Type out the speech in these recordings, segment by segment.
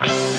you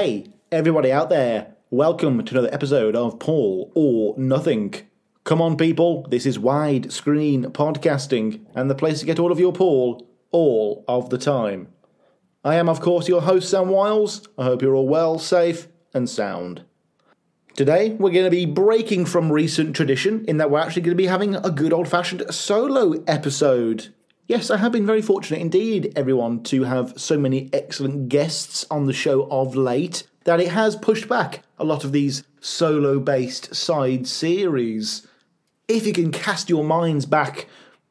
Hey, everybody out there, welcome to another episode of Paul or Nothing. Come on, people, this is widescreen podcasting and the place to get all of your Paul all of the time. I am, of course, your host, Sam Wiles. I hope you're all well, safe, and sound. Today, we're going to be breaking from recent tradition in that we're actually going to be having a good old fashioned solo episode. Yes, I have been very fortunate indeed, everyone, to have so many excellent guests on the show of late that it has pushed back a lot of these solo based side series. If you can cast your minds back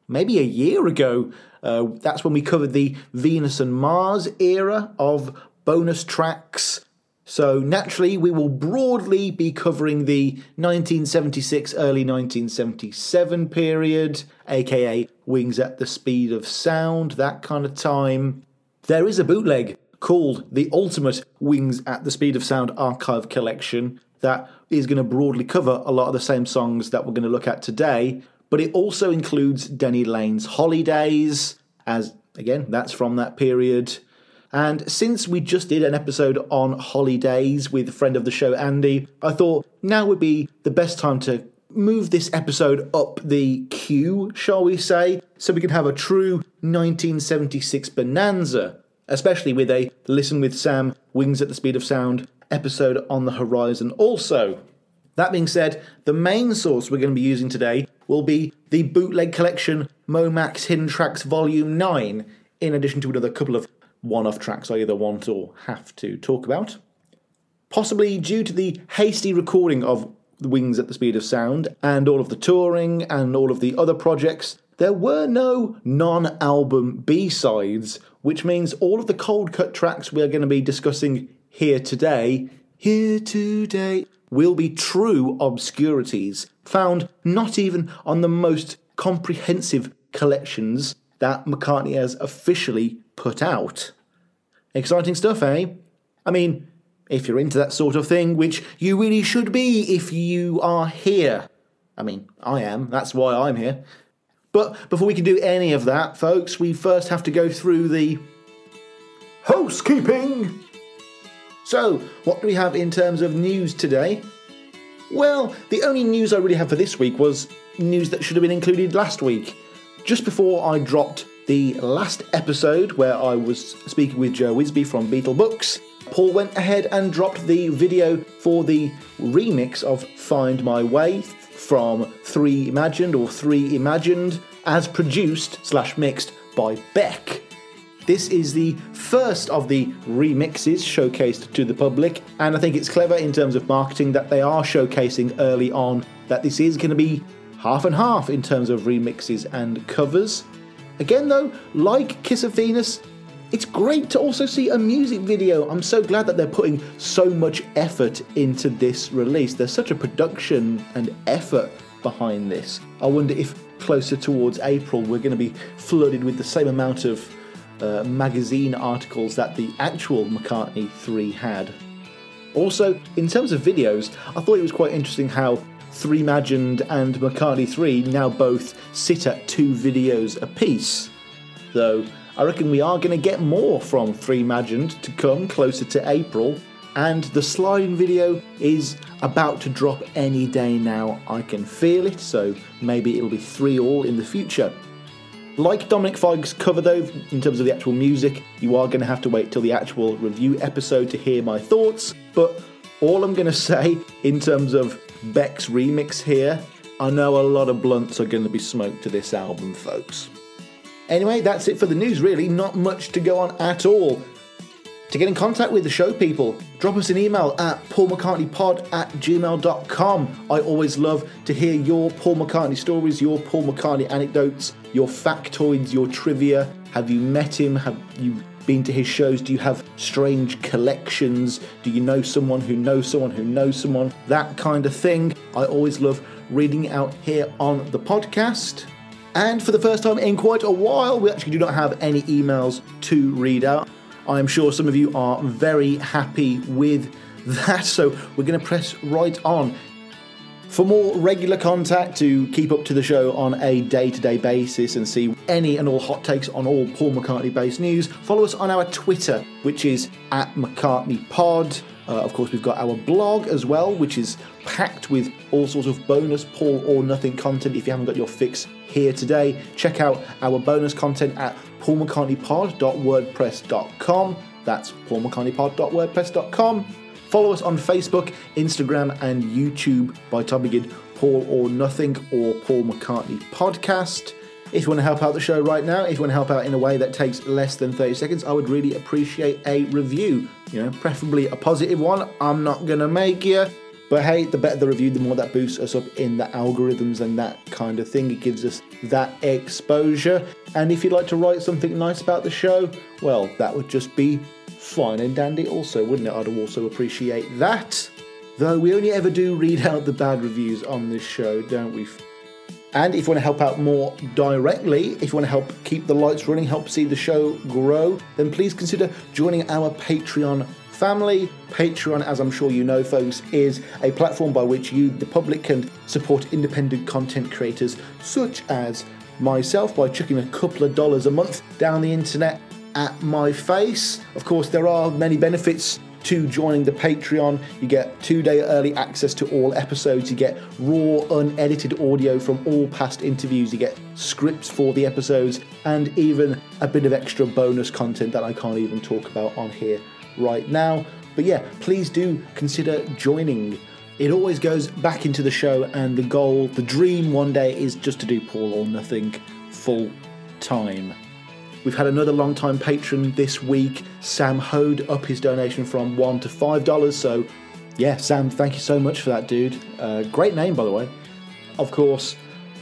maybe a year ago, uh, that's when we covered the Venus and Mars era of bonus tracks. So naturally, we will broadly be covering the 1976, early 1977 period, aka Wings at the Speed of Sound, that kind of time. There is a bootleg called the Ultimate Wings at the Speed of Sound Archive Collection that is going to broadly cover a lot of the same songs that we're going to look at today, but it also includes Denny Laine's Holidays, as again, that's from that period. And since we just did an episode on holidays with a friend of the show, Andy, I thought now would be the best time to move this episode up the queue, shall we say, so we can have a true 1976 bonanza, especially with a Listen with Sam, Wings at the Speed of Sound episode on the horizon also. That being said, the main source we're going to be using today will be the bootleg collection Momax Hidden Tracks Volume 9, in addition to another couple of one off tracks I either want or have to talk about. Possibly due to the hasty recording of *The Wings at the Speed of Sound and all of the touring and all of the other projects, there were no non album B sides, which means all of the cold cut tracks we're going to be discussing here today, here today, will be true obscurities, found not even on the most comprehensive collections that McCartney has officially put out. Exciting stuff, eh? I mean, if you're into that sort of thing, which you really should be if you are here. I mean, I am, that's why I'm here. But before we can do any of that, folks, we first have to go through the housekeeping. So, what do we have in terms of news today? Well, the only news I really have for this week was news that should have been included last week. Just before I dropped the last episode where I was speaking with Joe Wisby from Beatle Books, Paul went ahead and dropped the video for the remix of Find My Way from 3 Imagined or 3 Imagined as produced slash mixed by Beck. This is the first of the remixes showcased to the public, and I think it's clever in terms of marketing that they are showcasing early on that this is going to be half and half in terms of remixes and covers. Again, though, like Kiss of Venus, it's great to also see a music video. I'm so glad that they're putting so much effort into this release. There's such a production and effort behind this. I wonder if closer towards April we're going to be flooded with the same amount of uh, magazine articles that the actual McCartney 3 had. Also, in terms of videos, I thought it was quite interesting how 3 Imagined and McCartney 3 now both sit at two videos apiece. Though, I reckon we are going to get more from 3 Imagined to come closer to April, and the Slidin' video is about to drop any day now. I can feel it, so maybe it'll be 3 all in the future. Like Dominic Fike's cover, though, in terms of the actual music, you are going to have to wait till the actual review episode to hear my thoughts. But all I'm going to say in terms of Beck's remix here, I know a lot of blunts are going to be smoked to this album, folks. Anyway, that's it for the news, really. Not much to go on at all. To get in contact with the show, people, drop us an email at paulmccartneypod at gmail.com. I always love to hear your Paul McCartney stories, your Paul McCartney anecdotes, your factoids, your trivia. Have you met him? Have you been to his shows? Do you have strange collections? Do you know someone who knows someone who knows someone? That kind of thing. I always love reading out here on the podcast. And for the first time in quite a while, we actually do not have any emails to read out. I'm sure some of you are very happy with that, so we're going to press right on. For more regular contact to keep up to the show on a day to day basis and see any and all hot takes on all Paul McCartney based news, follow us on our Twitter, which is at McCartneyPod. Uh, of course, we've got our blog as well, which is packed with all sorts of bonus Paul or Nothing content. If you haven't got your fix here today, check out our bonus content at paulmccartneypod.wordpress.com. That's paulmccartneypod.wordpress.com. Follow us on Facebook, Instagram, and YouTube by typing in Paul or Nothing or Paul McCartney Podcast. If you want to help out the show right now, if you want to help out in a way that takes less than 30 seconds, I would really appreciate a review. You know, preferably a positive one. I'm not going to make you. But hey, the better the review, the more that boosts us up in the algorithms and that kind of thing. It gives us that exposure. And if you'd like to write something nice about the show, well, that would just be fine and dandy, also, wouldn't it? I'd also appreciate that. Though we only ever do read out the bad reviews on this show, don't we? And if you want to help out more directly, if you want to help keep the lights running, help see the show grow, then please consider joining our Patreon family. Patreon, as I'm sure you know, folks, is a platform by which you, the public, can support independent content creators such as myself by chucking a couple of dollars a month down the internet at my face. Of course, there are many benefits to joining the Patreon. You get two day early access to all episodes, you get raw, unedited audio from all past interviews, you get scripts for the episodes, and even a bit of extra bonus content that I can't even talk about on here right now. But yeah, please do consider joining. It always goes back into the show, and the goal, the dream one day is just to do Paul or Nothing full time. We've had another long time patron this week, Sam Hode, up his donation from one to five dollars. So, yeah, Sam, thank you so much for that, dude. Uh, great name, by the way. Of course,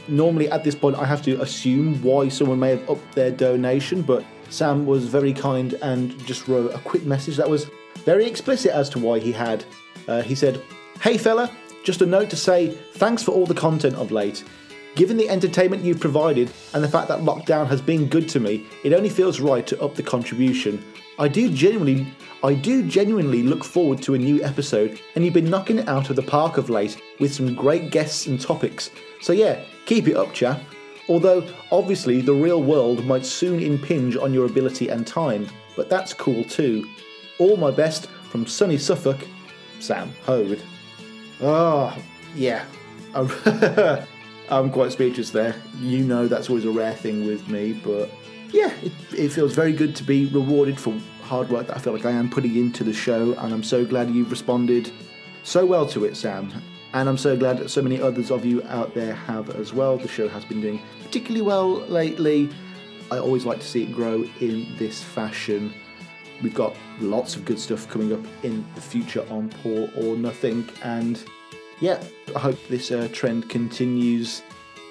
normally at this point I have to assume why someone may have upped their donation, but Sam was very kind and just wrote a quick message that was very explicit as to why he had. Uh, he said, Hey fella, just a note to say thanks for all the content of late. Given the entertainment you've provided and the fact that lockdown has been good to me, it only feels right to up the contribution. I do genuinely I do genuinely look forward to a new episode and you've been knocking it out of the park of late with some great guests and topics. So yeah, keep it up, chap. Although obviously the real world might soon impinge on your ability and time, but that's cool too. All my best from sunny Suffolk, Sam Hode. Oh, ah, yeah. I'm quite speechless there. You know that's always a rare thing with me, but yeah, it, it feels very good to be rewarded for hard work that I feel like I am putting into the show, and I'm so glad you've responded so well to it, Sam. And I'm so glad that so many others of you out there have as well. The show has been doing particularly well lately. I always like to see it grow in this fashion. We've got lots of good stuff coming up in the future on Paul or Nothing, and yeah, I hope this uh, trend continues.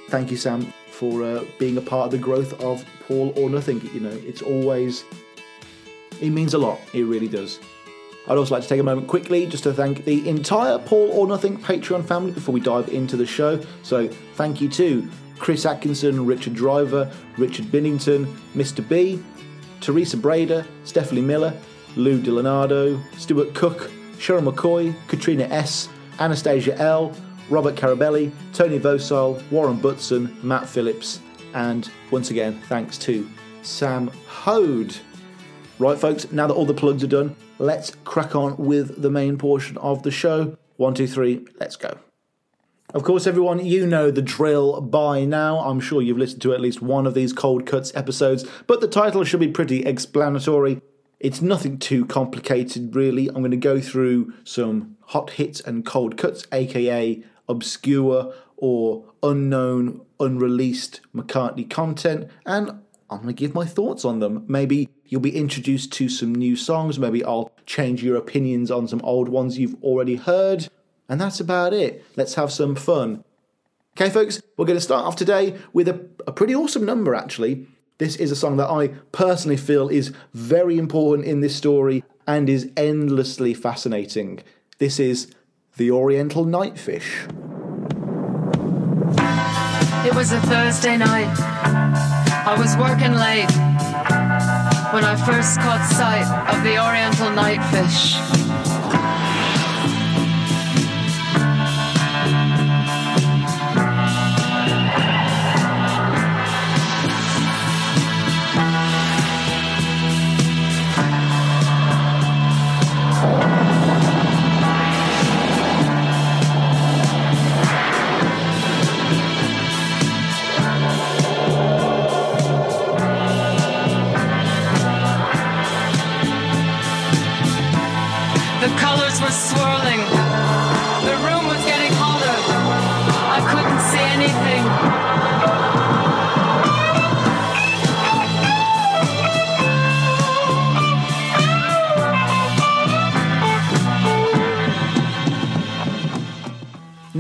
Thank you, Sam, for uh, being a part of the growth of Paul or Nothing. You know, it's always, it means a lot. It really does. I'd also like to take a moment quickly just to thank the entire Paul or Nothing Patreon family before we dive into the show. So, thank you to Chris Atkinson, Richard Driver, Richard Binnington, Mr. B, Teresa Brader, Stephanie Miller, Lou DiLeonardo, Stuart Cook, Cheryl McCoy, Katrina S., Anastasia L., Robert Carabelli, Tony Vosal, Warren Butson, Matt Phillips, and once again, thanks to Sam Hode. Right, folks, now that all the plugs are done, let's crack on with the main portion of the show. One, two, three, let's go. Of course, everyone, you know the drill by now. I'm sure you've listened to at least one of these Cold Cuts episodes, but the title should be pretty explanatory. It's nothing too complicated, really. I'm going to go through some hot hits and cold cuts, aka obscure or unknown, unreleased McCartney content, and I'm going to give my thoughts on them. Maybe you'll be introduced to some new songs, maybe I'll change your opinions on some old ones you've already heard, and that's about it. Let's have some fun. Okay, folks, we're going to start off today with a, a pretty awesome number, actually. This is a song that I personally feel is very important in this story and is endlessly fascinating. This is The Oriental Nightfish. It was a Thursday night. I was working late when I first caught sight of the Oriental Nightfish.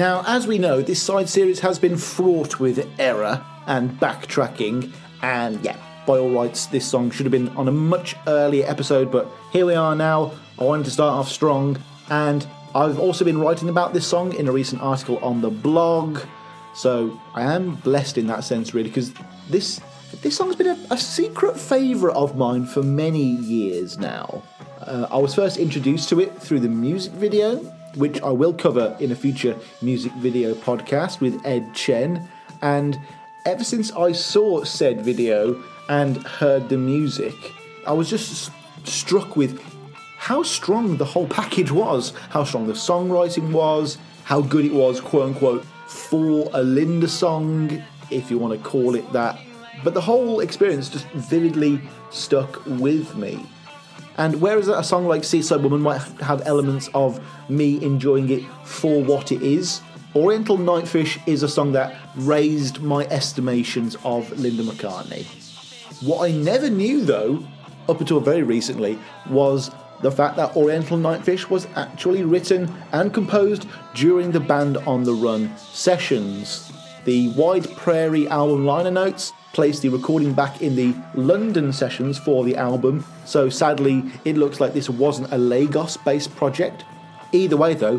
Now, as we know, this side series has been fraught with error and backtracking, and yeah, by all rights, this song should have been on a much earlier episode, but here we are now. I wanted to start off strong, and I've also been writing about this song in a recent article on the blog, so I am blessed in that sense, really, because this this song's been a, a secret favourite of mine for many years now. Uh, I was first introduced to it through the music video, which I will cover in a future music video podcast with Ed Chen. And ever since I saw said video and heard the music, I was just struck with how strong the whole package was, how strong the songwriting was, how good it was, quote unquote, for a Linda song, if you want to call it that. But the whole experience just vividly stuck with me. And whereas a song like Seaside Woman might have elements of me enjoying it for what it is, Oriental Nightfish is a song that raised my estimations of Linda McCartney. What I never knew, though, up until very recently, was the fact that Oriental Nightfish was actually written and composed during the Band on the Run sessions. The Wide Prairie album liner notes placed the recording back in the London sessions for the album, so sadly, it looks like this wasn't a Lagos based project. Either way, though,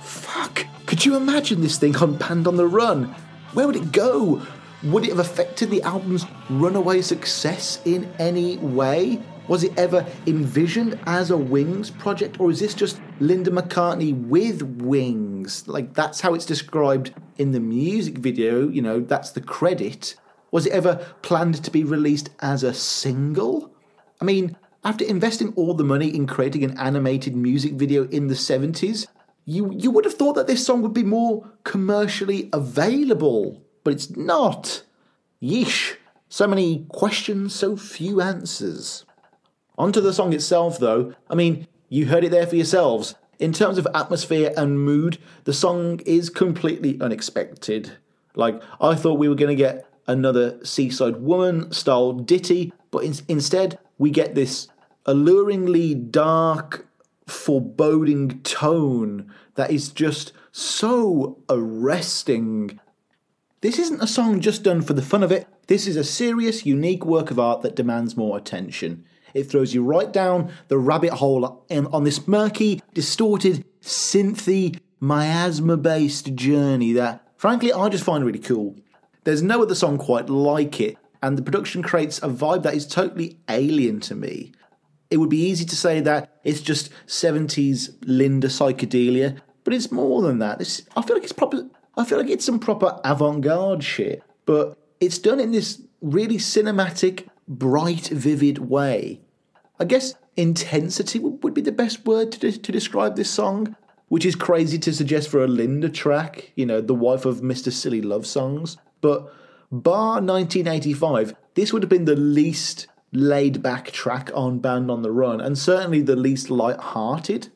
fuck, could you imagine this thing on Band on the Run? Where would it go? Would it have affected the album's runaway success in any way? Was it ever envisioned as a Wings project, or is this just Linda McCartney with wings? Like, that's how it's described in the music video, you know, that's the credit. Was it ever planned to be released as a single? I mean, after investing all the money in creating an animated music video in the 70s, you, you would have thought that this song would be more commercially available, but it's not. Yeesh. So many questions, so few answers. Onto the song itself, though. I mean, you heard it there for yourselves. In terms of atmosphere and mood, the song is completely unexpected. Like, I thought we were going to get another Seaside Woman style ditty, but in- instead, we get this alluringly dark, foreboding tone that is just so arresting. This isn't a song just done for the fun of it. This is a serious, unique work of art that demands more attention. It throws you right down the rabbit hole on this murky, distorted, synthy, miasma based journey that, frankly, I just find really cool. There's no other song quite like it, and the production creates a vibe that is totally alien to me. It would be easy to say that it's just 70s Linda psychedelia, but it's more than that. This, I feel like it's proper. I feel like it's some proper avant-garde shit, but it's done in this really cinematic, bright, vivid way. I guess intensity would be the best word to, de- to describe this song, which is crazy to suggest for a Linda track, you know, the wife of Mr. Silly Love Songs. But bar 1985, this would have been the least laid back track on Band on the Run, and certainly the least light-hearted.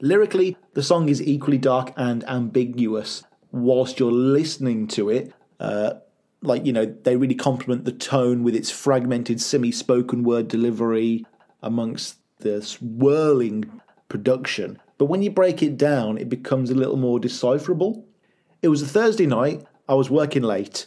Lyrically, the song is equally dark and ambiguous whilst you're listening to it. Uh, like, you know, they really complement the tone with its fragmented semi spoken word delivery amongst the swirling production. But when you break it down, it becomes a little more decipherable. It was a Thursday night, I was working late,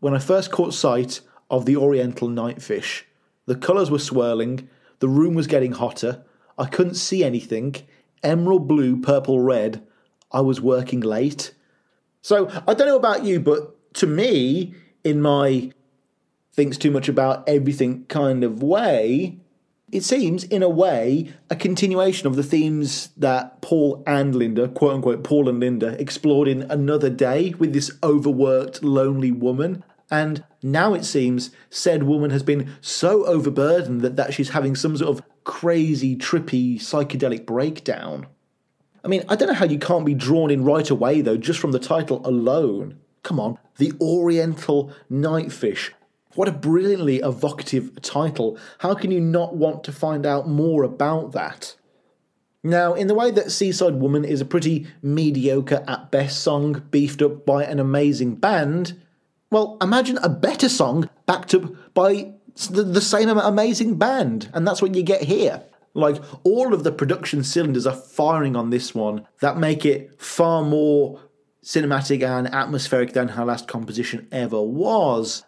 when I first caught sight of the Oriental Nightfish. The colours were swirling, the room was getting hotter, I couldn't see anything. Emerald blue, purple, red. I was working late. So I don't know about you, but to me, in my thinks too much about everything kind of way, it seems, in a way, a continuation of the themes that Paul and Linda, quote unquote, Paul and Linda, explored in Another Day with this overworked, lonely woman. And now it seems said woman has been so overburdened that, that she's having some sort of crazy, trippy, psychedelic breakdown. I mean, I don't know how you can't be drawn in right away, though, just from the title alone. Come on, The Oriental Nightfish. What a brilliantly evocative title. How can you not want to find out more about that? Now, in the way that Seaside Woman is a pretty mediocre at best song beefed up by an amazing band, well, imagine a better song backed up by the, same amazing band, and that's what you get here. Like, all of the production cylinders are firing on this one that make it far more cinematic and atmospheric than her last composition ever was.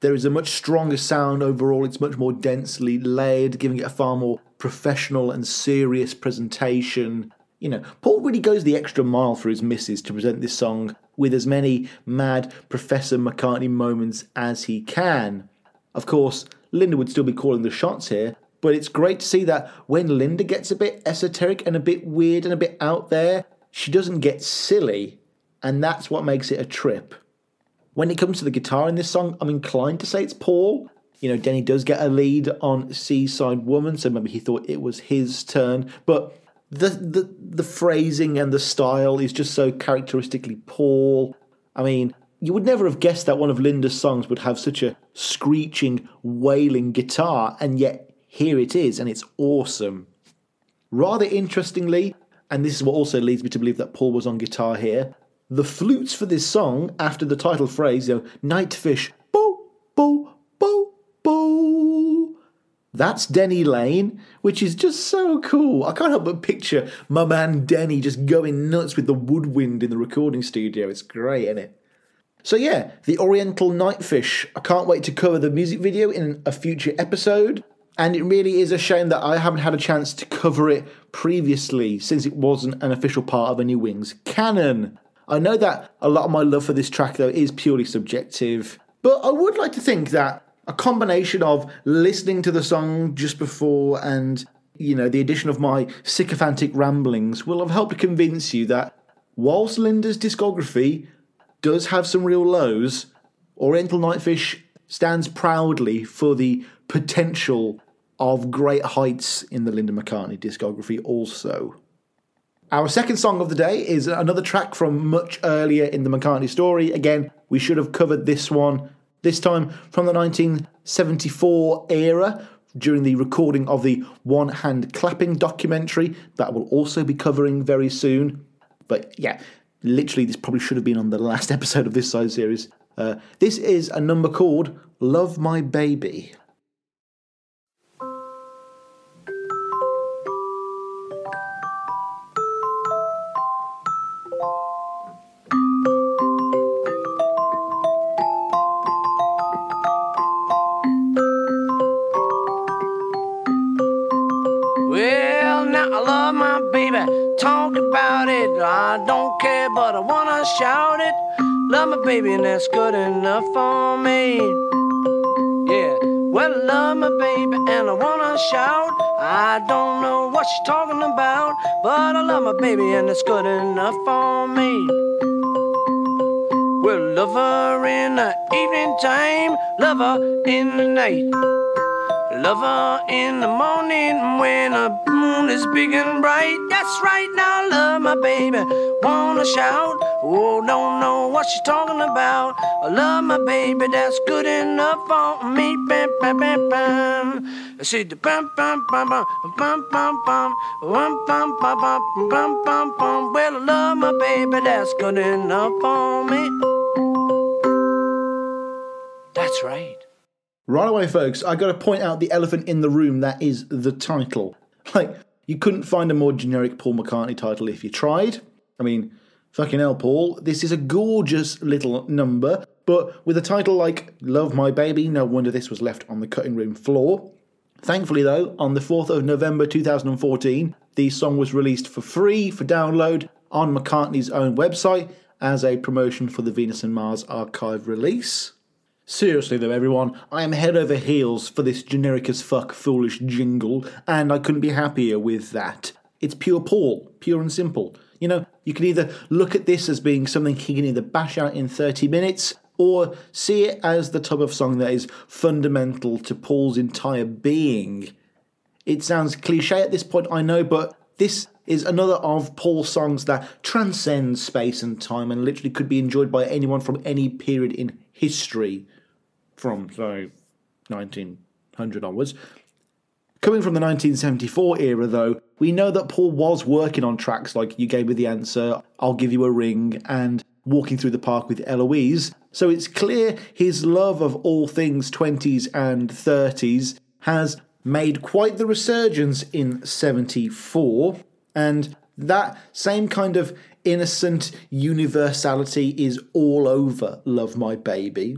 There is a much stronger sound overall, it's much more densely layered, giving it a far more professional and serious presentation. You know, Paul really goes the extra mile for his misses to present this song with as many mad Professor McCartney moments as he can. Of course, Linda would still be calling the shots here, But it's great to see that when Linda gets a bit esoteric and a bit weird and a bit out there, she doesn't get silly, and that's what makes it a trip. When it comes to the guitar in this song, I'm inclined to say it's Paul. You know, Denny does get a lead on Seaside Woman, so maybe he thought it was his turn. But the the the phrasing and the style is just so characteristically Paul. I mean, you would never have guessed that one of Linda's songs would have such a screeching, wailing guitar, and yet here it is, and it's awesome. Rather interestingly, and this is what also leads me to believe that Paul was on guitar here, the flutes for this song, after the title phrase, you know, Nightfish, bo, bo, bo, bo. That's Denny Laine, which is just so cool. I can't help but picture my man Denny just going nuts with the woodwind in the recording studio. It's great, isn't it? So yeah, the Oriental Nightfish. I can't wait to cover the music video in a future episode. And it really is a shame that I haven't had a chance to cover it previously since it wasn't an official part of a New Wings canon. I know that a lot of my love for this track though is purely subjective, but I would like to think that a combination of listening to the song just before and you know the addition of my sycophantic ramblings will have helped to convince you that whilst Linda's discography does have some real lows, Oriental Nightfish stands proudly for the potential of great heights in the Linda McCartney discography also. Our second song of the day is another track from much earlier in the McCartney story. Again, we should have covered this one, this time from the 1974 era, during the recording of the One Hand Clapping documentary that we'll also be covering very soon. But yeah, literally, this probably should have been on the last episode of this side series. Uh, this is a number called Love My Baby. Shout it. Love my baby, and that's good enough for me. Yeah. Well, I love my baby, and I wanna shout. I don't know what she's talking about, but I love my baby, and it's good enough for me. Well, love her in the evening time, love her in the night. Love her in the morning when the moon is big and bright. That's right, now love my baby. Wanna shout? Oh, don't know what she's talking about. I love my baby, that's good enough for me. Bam, bam, bam, bam. I see the bam, bam, bam, bam, bam, bam, bam, bam, bam, bam, bam, bam, bam, bam. Well, I love my baby, that's good enough for me. That's right. Right away, folks, I got to point out the elephant in the room that is the title. Like, you couldn't find a more generic Paul McCartney title if you tried. I mean, fucking hell, Paul, this is a gorgeous little number, but with a title like Love My Baby, no wonder this was left on the cutting room floor. Thankfully, though, on the 4th of November 2014, the song was released for free for download on McCartney's own website as a promotion for the Venus and Mars archive release. Seriously though, everyone, I am head over heels for this generic as fuck foolish jingle, and I couldn't be happier with that. It's pure Paul, pure and simple. You know, you can either look at this as being something he can either bash out in 30 minutes, or see it as the type of song that is fundamental to Paul's entire being. It sounds cliche at this point, I know, but this is another of Paul's songs that transcends space and time and literally could be enjoyed by anyone from any period in history from, say, 1900 onwards. Coming from the 1974 era, though, we know that Paul was working on tracks like You Gave Me the Answer, I'll Give You a Ring, and Walking Through the Park with Eloise, so it's clear his love of all things 20s and 30s has made quite the resurgence in 74, and that same kind of innocent universality is all over Love My Baby.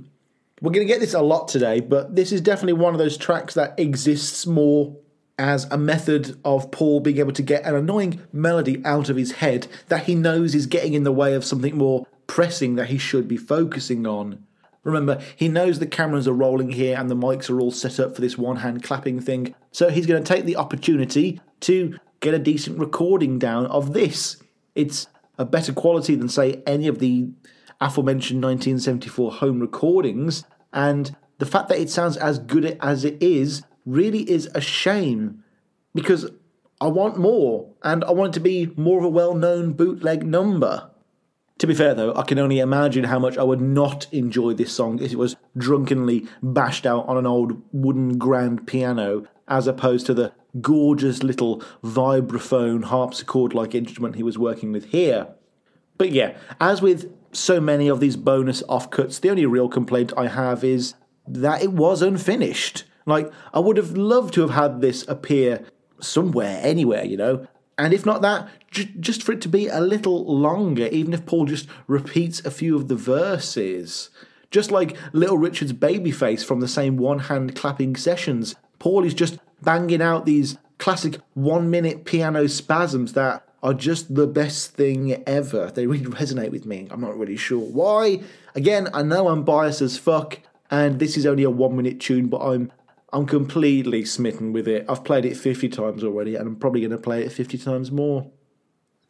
We're going to get this a lot today, but this is definitely one of those tracks that exists more as a method of Paul being able to get an annoying melody out of his head that he knows is getting in the way of something more pressing that he should be focusing on. Remember, he knows the cameras are rolling here and the mics are all set up for this one hand clapping thing, so he's going to take the opportunity to get a decent recording down of this. It's a better quality than, say, any of the aforementioned 1974 home recordings, and the fact that it sounds as good as it is really is a shame because I want more and I want it to be more of a well known bootleg number. To be fair though, I can only imagine how much I would not enjoy this song if it was drunkenly bashed out on an old wooden grand piano as opposed to the gorgeous little vibraphone harpsichord like instrument he was working with here. But yeah, as with so many of these bonus offcuts, the only real complaint I have is that it was unfinished. Like, I would have loved to have had this appear somewhere, anywhere, you know. And if not that, j- just for it to be a little longer, even if Paul just repeats a few of the verses. Just like Little Richard's babyface from the same one hand clapping sessions, Paul is just banging out these classic one minute piano spasms that are just the best thing ever. They really resonate with me. I'm not really sure why. Again, I know I'm biased as fuck, and this is only a one minute tune, but I'm I'm completely smitten with it. I've played it 50 times already, and I'm probably going to play it 50 times more.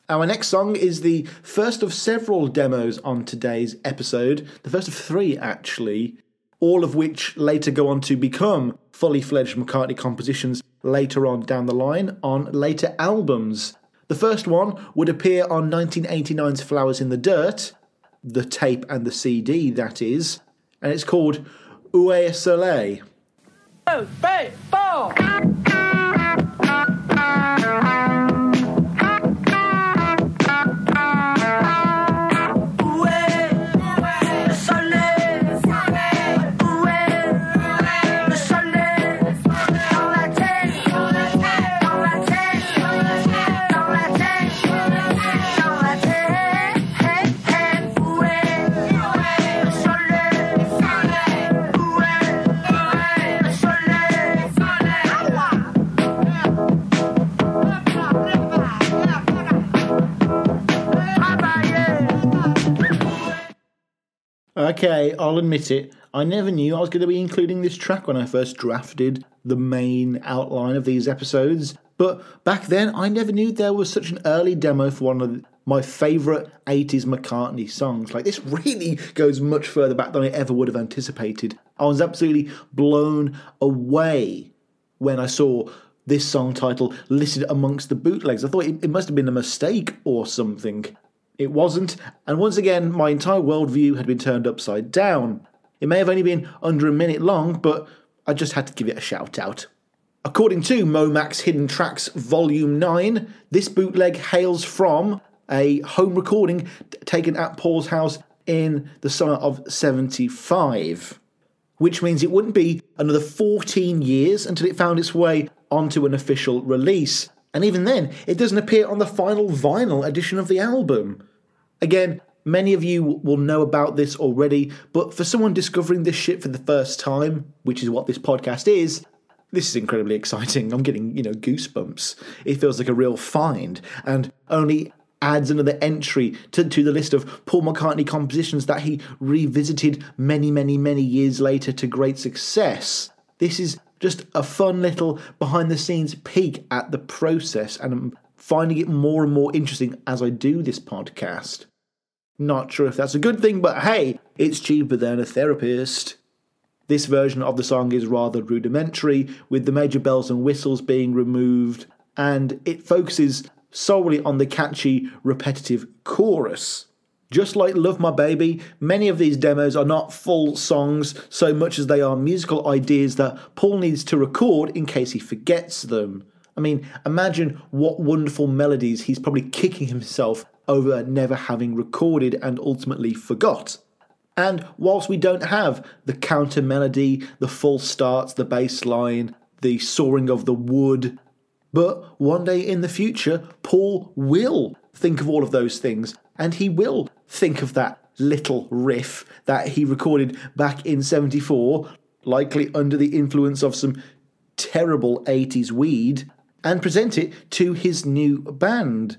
Our next song is the first of several demos on today's episode, the first of three actually, all of which later go on to become fully fledged McCartney compositions later on down the line on later albums. The first one would appear on 1989's Flowers in the Dirt, the tape and the CD, that is, and it's called est Soleil. Où Okay, I'll admit it. I never knew I was going to be including this track when I first drafted the main outline of these episodes. But back then, I never knew there was such an early demo for one of my favourite 80s McCartney songs. Like, this really goes much further back than I ever would have anticipated. I was absolutely blown away when I saw this song title listed amongst the bootlegs. I thought it, it must have been a mistake or something. It wasn't, and once again, my entire worldview had been turned upside down. It may have only been under a minute long, but I just had to give it a shout out. According to Momax Hidden Tracks Volume 9, this bootleg hails from a home recording taken at Paul's house in the summer of 75 which means it wouldn't be another 14 years until it found its way onto an official release. And even then, it doesn't appear on the final vinyl edition of the album. Again, many of you will know about this already, but for someone discovering this shit for the first time, which is what this podcast is, this is incredibly exciting. I'm getting, you know, goosebumps. It feels like a real find, and only adds another entry to, to the list of Paul McCartney compositions that he revisited many, many, many years later to great success. This is just a fun little behind the scenes peek at the process, and I'm finding it more and more interesting as I do this podcast. Not sure if that's a good thing, but hey, it's cheaper than a therapist. This version of the song is rather rudimentary, with the major bells and whistles being removed, and it focuses solely on the catchy, repetitive chorus. Just like Love My Baby, many of these demos are not full songs so much as they are musical ideas that Paul needs to record in case he forgets them. I mean, imagine what wonderful melodies he's probably kicking himself over never having recorded and ultimately forgot. And whilst we don't have the counter melody, the full starts, the bass line, the soaring of the wood, but one day in the future, Paul will think of all of those things, and he will think of that little riff that he recorded back in 74, likely under the influence of some terrible 80s weed, and present it to his new band.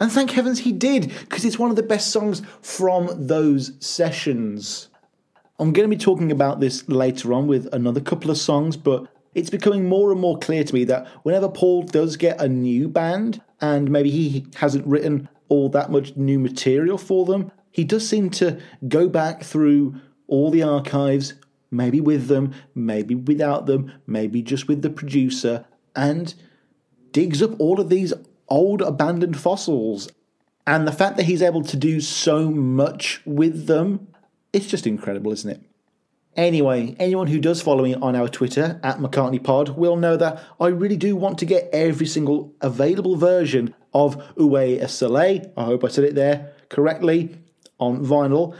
And thank heavens he did, because it's one of the best songs from those sessions. I'm going to be talking about this later on with another couple of songs, but it's becoming more and more clear to me that whenever Paul does get a new band, and maybe he hasn't written all that much new material for them, he does seem to go back through all the archives, maybe with them, maybe without them, maybe just with the producer, and digs up all of these old abandoned fossils. And the fact that he's able to do so much with them, it's just incredible, isn't it? Anyway, anyone who does follow me on our Twitter at McCartney Pod will know that I really do want to get every single available version of Uwe Soleil. I hope I said it there correctly on vinyl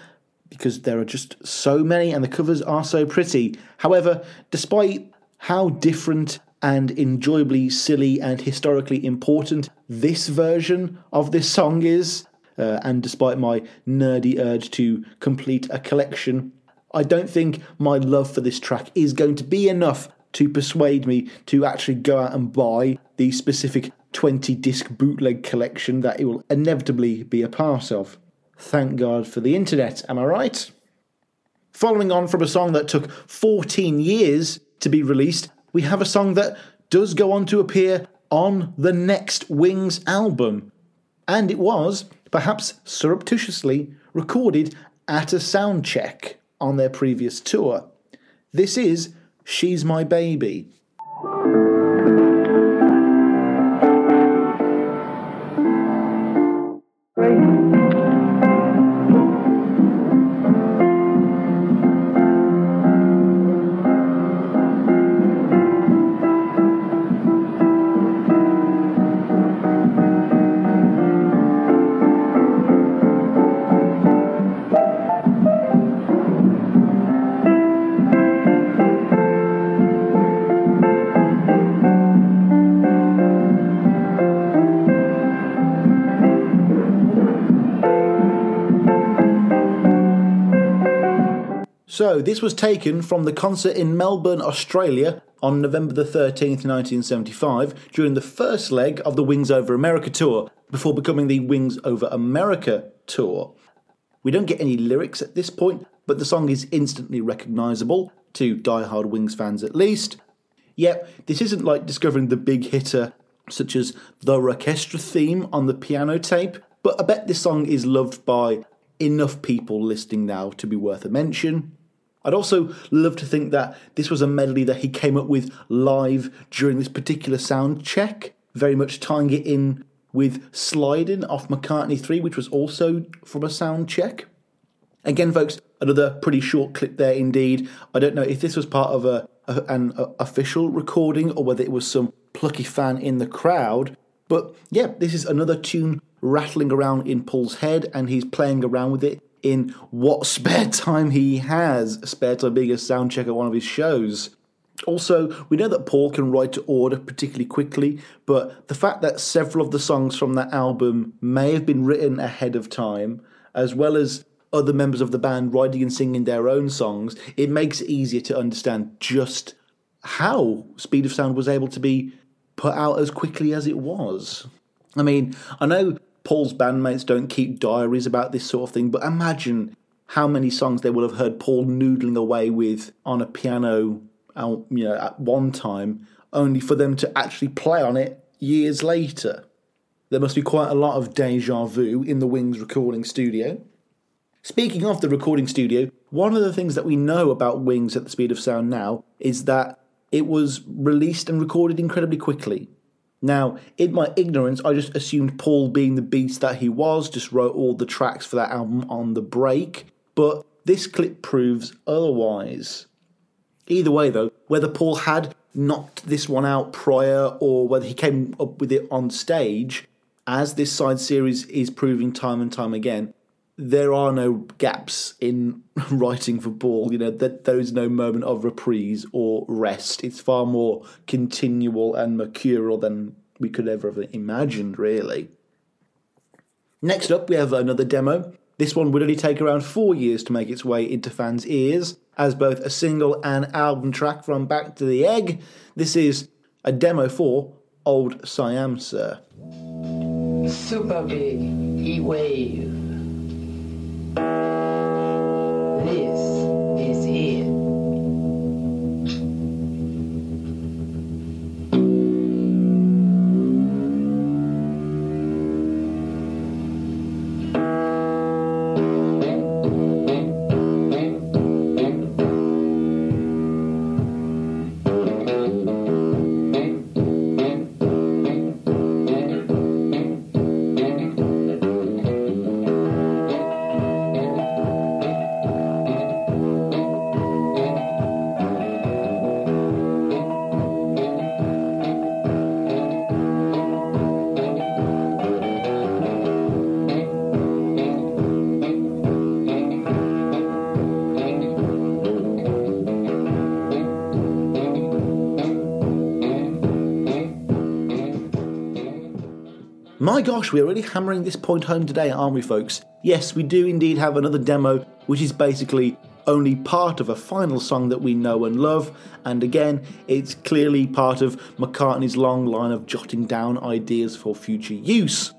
because there are just so many and the covers are so pretty. However, despite how different and enjoyably silly and historically important this version of this song is, uh, and despite my nerdy urge to complete a collection, I don't think my love for this track is going to be enough to persuade me to actually go out and buy the specific 20 disc bootleg collection that it will inevitably be a part of. Thank God for the internet, am I right? Following on from a song that took 14 years to be released, we have a song that does go on to appear on the next Wings album. And it was, perhaps surreptitiously, recorded at a sound check on their previous tour. This is She's My Baby. So, this was taken from the concert in Melbourne, Australia on November the 13th, 1975, during the first leg of the Wings Over America tour, before becoming the Wings Over America tour. We don't get any lyrics at this point, but the song is instantly recognisable, to die-hard Wings fans at least. Yet, this isn't like discovering the big hitter such as the orchestra theme on the piano tape, but I bet this song is loved by enough people listening now to be worth a mention. I'd also love to think that this was a melody that he came up with live during this particular sound check, very much tying it in with Slidin' off McCartney 3, which was also from a sound check. Again, folks, another pretty short clip there indeed. I don't know if this was part of a, a an a, official recording or whether it was some plucky fan in the crowd. But yeah, this is another tune rattling around in Paul's head, and he's playing around with it in what spare time he has, spare time being a sound check at one of his shows. Also, we know that Paul can write to order particularly quickly, but the fact that several of the songs from that album may have been written ahead of time, as well as other members of the band writing and singing their own songs, it makes it easier to understand just how Speed of Sound was able to be put out as quickly as it was. I mean, I know Paul's bandmates don't keep diaries about this sort of thing, but imagine how many songs they will have heard Paul noodling away with on a piano, um, you know, at one time, only for them to actually play on it years later. There must be quite a lot of deja vu in the Wings recording studio. Speaking of the recording studio, one of the things that we know about Wings at the Speed of Sound now is that it was released and recorded incredibly quickly. Now, in my ignorance, I just assumed Paul, being the beast that he was, just wrote all the tracks for that album on the break, but this clip proves otherwise. Either way, though, whether Paul had knocked this one out prior or whether he came up with it on stage, as this side series is proving time and time again, there are no gaps in writing for Paul. You know that there is no moment of reprise or rest. It's far more continual and mercurial than we could ever have imagined. Really. Next up, we have another demo. This one would only take around four years to make its way into fans' ears as both a single and album track from Back to the Egg. This is a demo for Old Siam Sir. Super big heat wave. This My gosh, we're really hammering this point home today, aren't we, folks? Yes, we do indeed have another demo, which is basically only part of a final song that we know and love, and again, it's clearly part of McCartney's long line of jotting down ideas for future use.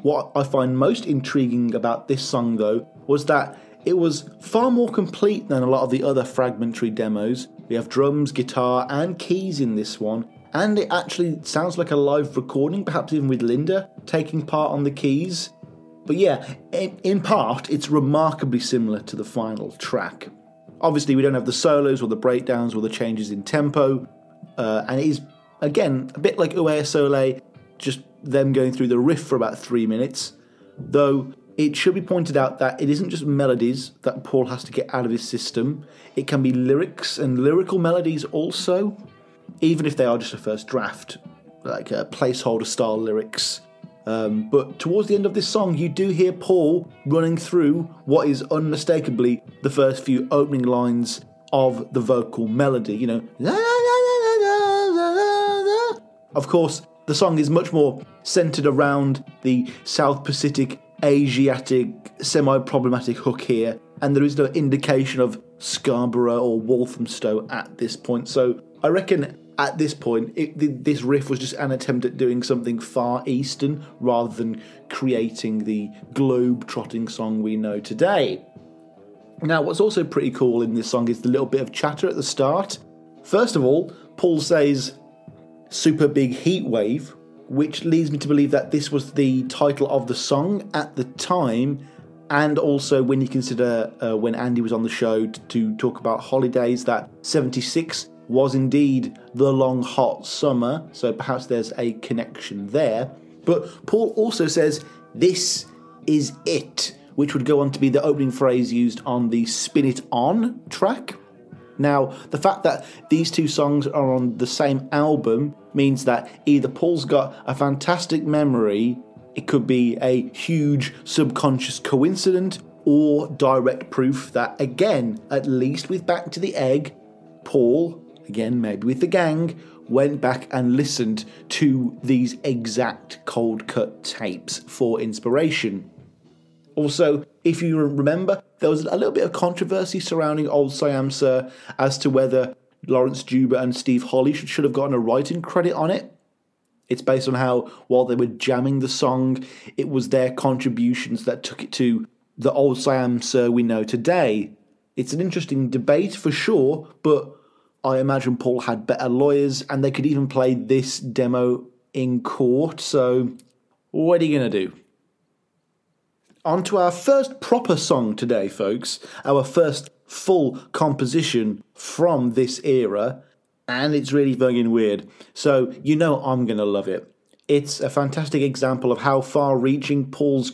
What I find most intriguing about this song, though, was that it was far more complete than a lot of the other fragmentary demos. We have drums, guitar, and keys in this one, and it actually sounds like a live recording, perhaps even with Linda taking part on the keys. But yeah, in, in part, it's remarkably similar to the final track. Obviously, we don't have the solos or the breakdowns or the changes in tempo, uh, and it is, again, a bit like Ue Sole, just them going through the riff for about three minutes. Though it should be pointed out that it isn't just melodies that Paul has to get out of his system, it can be lyrics and lyrical melodies also, even if they are just a first draft, like uh, placeholder style lyrics. Um, but towards the end of this song, you do hear Paul running through what is unmistakably the first few opening lines of the vocal melody. You know, of course, the song is much more centered around the South Pacific Asiatic semi problematic hook here, and there is no indication of Scarborough or Walthamstow at this point. So I reckon at this point, it, this riff was just an attempt at doing something far eastern rather than creating the globe trotting song we know today. Now, what's also pretty cool in this song is the little bit of chatter at the start. First of all, Paul says super big heat wave, which leads me to believe that this was the title of the song at the time, and also when you consider uh, when Andy was on the show to, to talk about Holly Days, that 76 was indeed the long hot summer, so perhaps there's a connection there. But Paul also says, This is it, which would go on to be the opening phrase used on the Spin It On track. Now, the fact that these two songs are on the same album means that either Paul's got a fantastic memory, it could be a huge subconscious coincidence, or direct proof that, again, at least with Back to the Egg, Paul, again, maybe with the gang, went back and listened to these exact cold cut tapes for inspiration. Also, if you remember, there was a little bit of controversy surrounding Old Siam Sir as to whether Laurence Juber and Steve Holley should, should have gotten a writing credit on it. It's based on how, while they were jamming the song, it was their contributions that took it to the Old Siam Sir we know today. It's an interesting debate for sure, but I imagine Paul had better lawyers and they could even play this demo in court, so what are you going to do? On to our first proper song today, folks. Our first full composition from this era, and it's really fucking weird. So, you know, I'm gonna love it. It's a fantastic example of how far reaching Paul's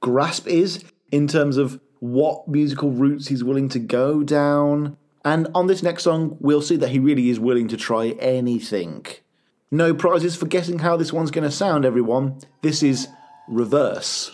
grasp is in terms of what musical routes he's willing to go down. And on this next song, we'll see that he really is willing to try anything. No prizes for guessing how this one's gonna sound, everyone. This is Reverse.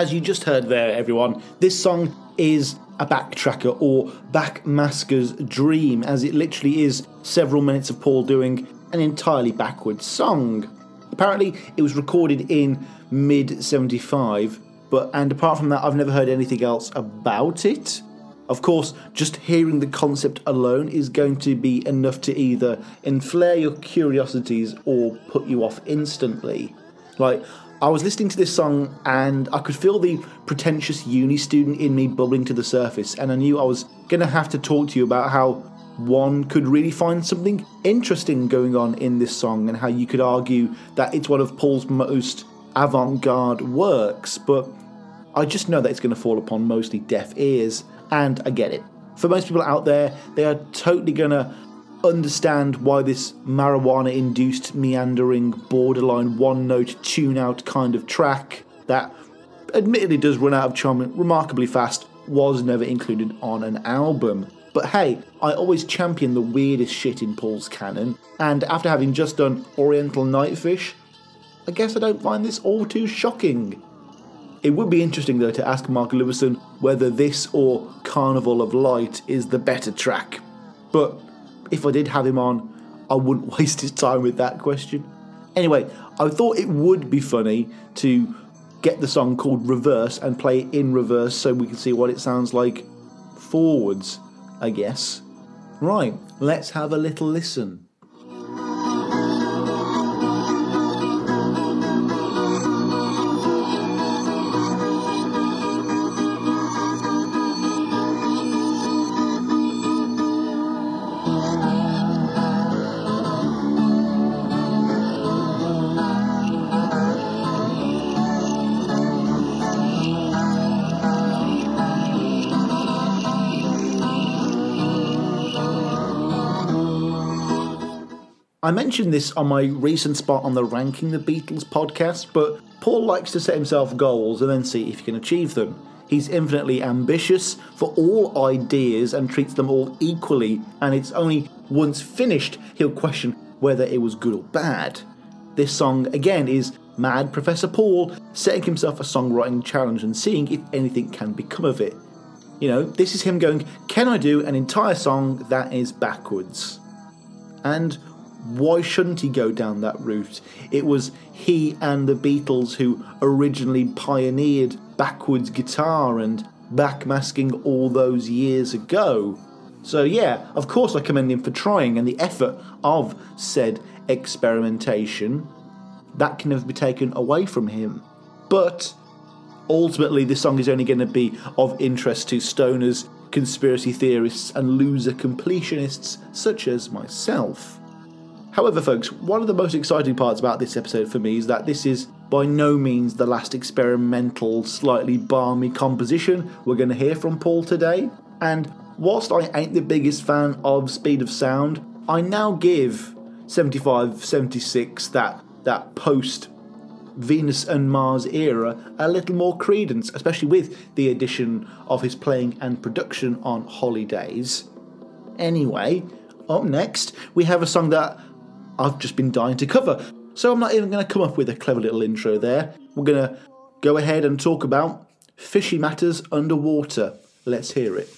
As you just heard there, everyone, this song is a backtracker or backmasker's dream, as it literally is several minutes of Paul doing an entirely backwards song. Apparently, it was recorded in mid 75, but and apart from that, I've never heard anything else about it. Of course, just hearing the concept alone is going to be enough to either inflare your curiosities or put you off instantly. Like, I was listening to this song and I could feel the pretentious uni student in me bubbling to the surface, and I knew I was going to have to talk to you about how one could really find something interesting going on in this song and how you could argue that it's one of Paul's most avant garde works, but I just know that it's going to fall upon mostly deaf ears, and I get it. For most people out there, they are totally going to understand why this marijuana induced, meandering, borderline one note tune out kind of track that admittedly does run out of charm remarkably fast was never included on an album. But hey, I always champion the weirdest shit in Paul's canon, and after having just done Oriental Nightfish, I guess I don't find this all too shocking. It would be interesting though to ask Mark Lewisohn whether this or Carnival of Light is the better track. But if I did have him on, I wouldn't waste his time with that question. Anyway, I thought it would be funny to get the song called Reverse and play it in reverse so we can see what it sounds like forwards, I guess. Right, let's have a little listen. I mentioned this on my recent spot on the Ranking the Beatles podcast, but Paul likes to set himself goals and then see if he can achieve them. He's infinitely ambitious for all ideas and treats them all equally, and it's only once finished he'll question whether it was good or bad. This song, again, is Mad Professor Paul setting himself a songwriting challenge and seeing if anything can become of it. You know, this is him going, Can I do an entire song that is backwards? And why shouldn't he go down that route? It was he and the Beatles who originally pioneered backwards guitar and backmasking all those years ago. So, yeah, of course, I commend him for trying and the effort of said experimentation. That can never be taken away from him. But ultimately, this song is only going to be of interest to stoners, conspiracy theorists, and loser completionists such as myself. However, folks, one of the most exciting parts about this episode for me is that this is by no means the last experimental, slightly balmy composition we're going to hear from Paul today. And whilst I ain't the biggest fan of Speed of Sound, I now give 75 76, that, that post Venus and Mars era, a little more credence, especially with the addition of his playing and production on Holly Days. Anyway, up next, we have a song that I've just been dying to cover. So I'm not even going to come up with a clever little intro there. We're going to go ahead and talk about fishy matters underwater. Let's hear it.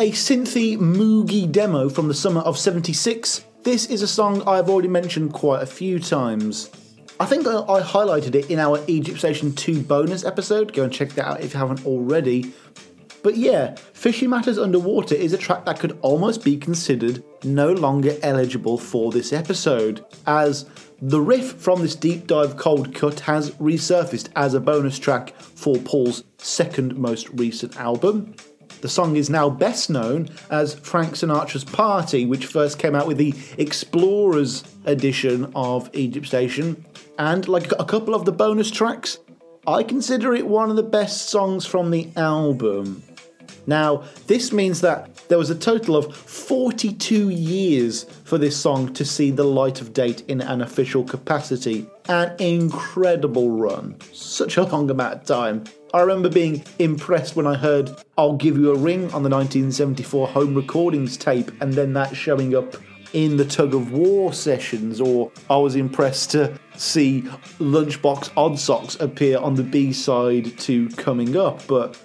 A synthy moogie demo from the summer of 76, this is a song I've already mentioned quite a few times. I think I, I highlighted it in our Egypt Station 2 bonus episode. Go and check that out if you haven't already. But yeah, Fishy Matters Underwater is a track that could almost be considered no longer eligible for this episode, as the riff from this deep dive cold cut has resurfaced as a bonus track for Paul's second most recent album. The song is now best known as Frank Sinatra's Party, which first came out with the Explorers edition of Egypt Station. And like a couple of the bonus tracks, I consider it one of the best songs from the album. Now, this means that there was a total of 42 years for this song to see the light of date in an official capacity. An incredible run. Such a long amount of time. I remember being impressed when I heard I'll Give You a Ring on the 1974 home recordings tape and then that showing up in the tug of war sessions, or I was impressed to see Lunchbox Odd Socks appear on the B side to Coming Up, but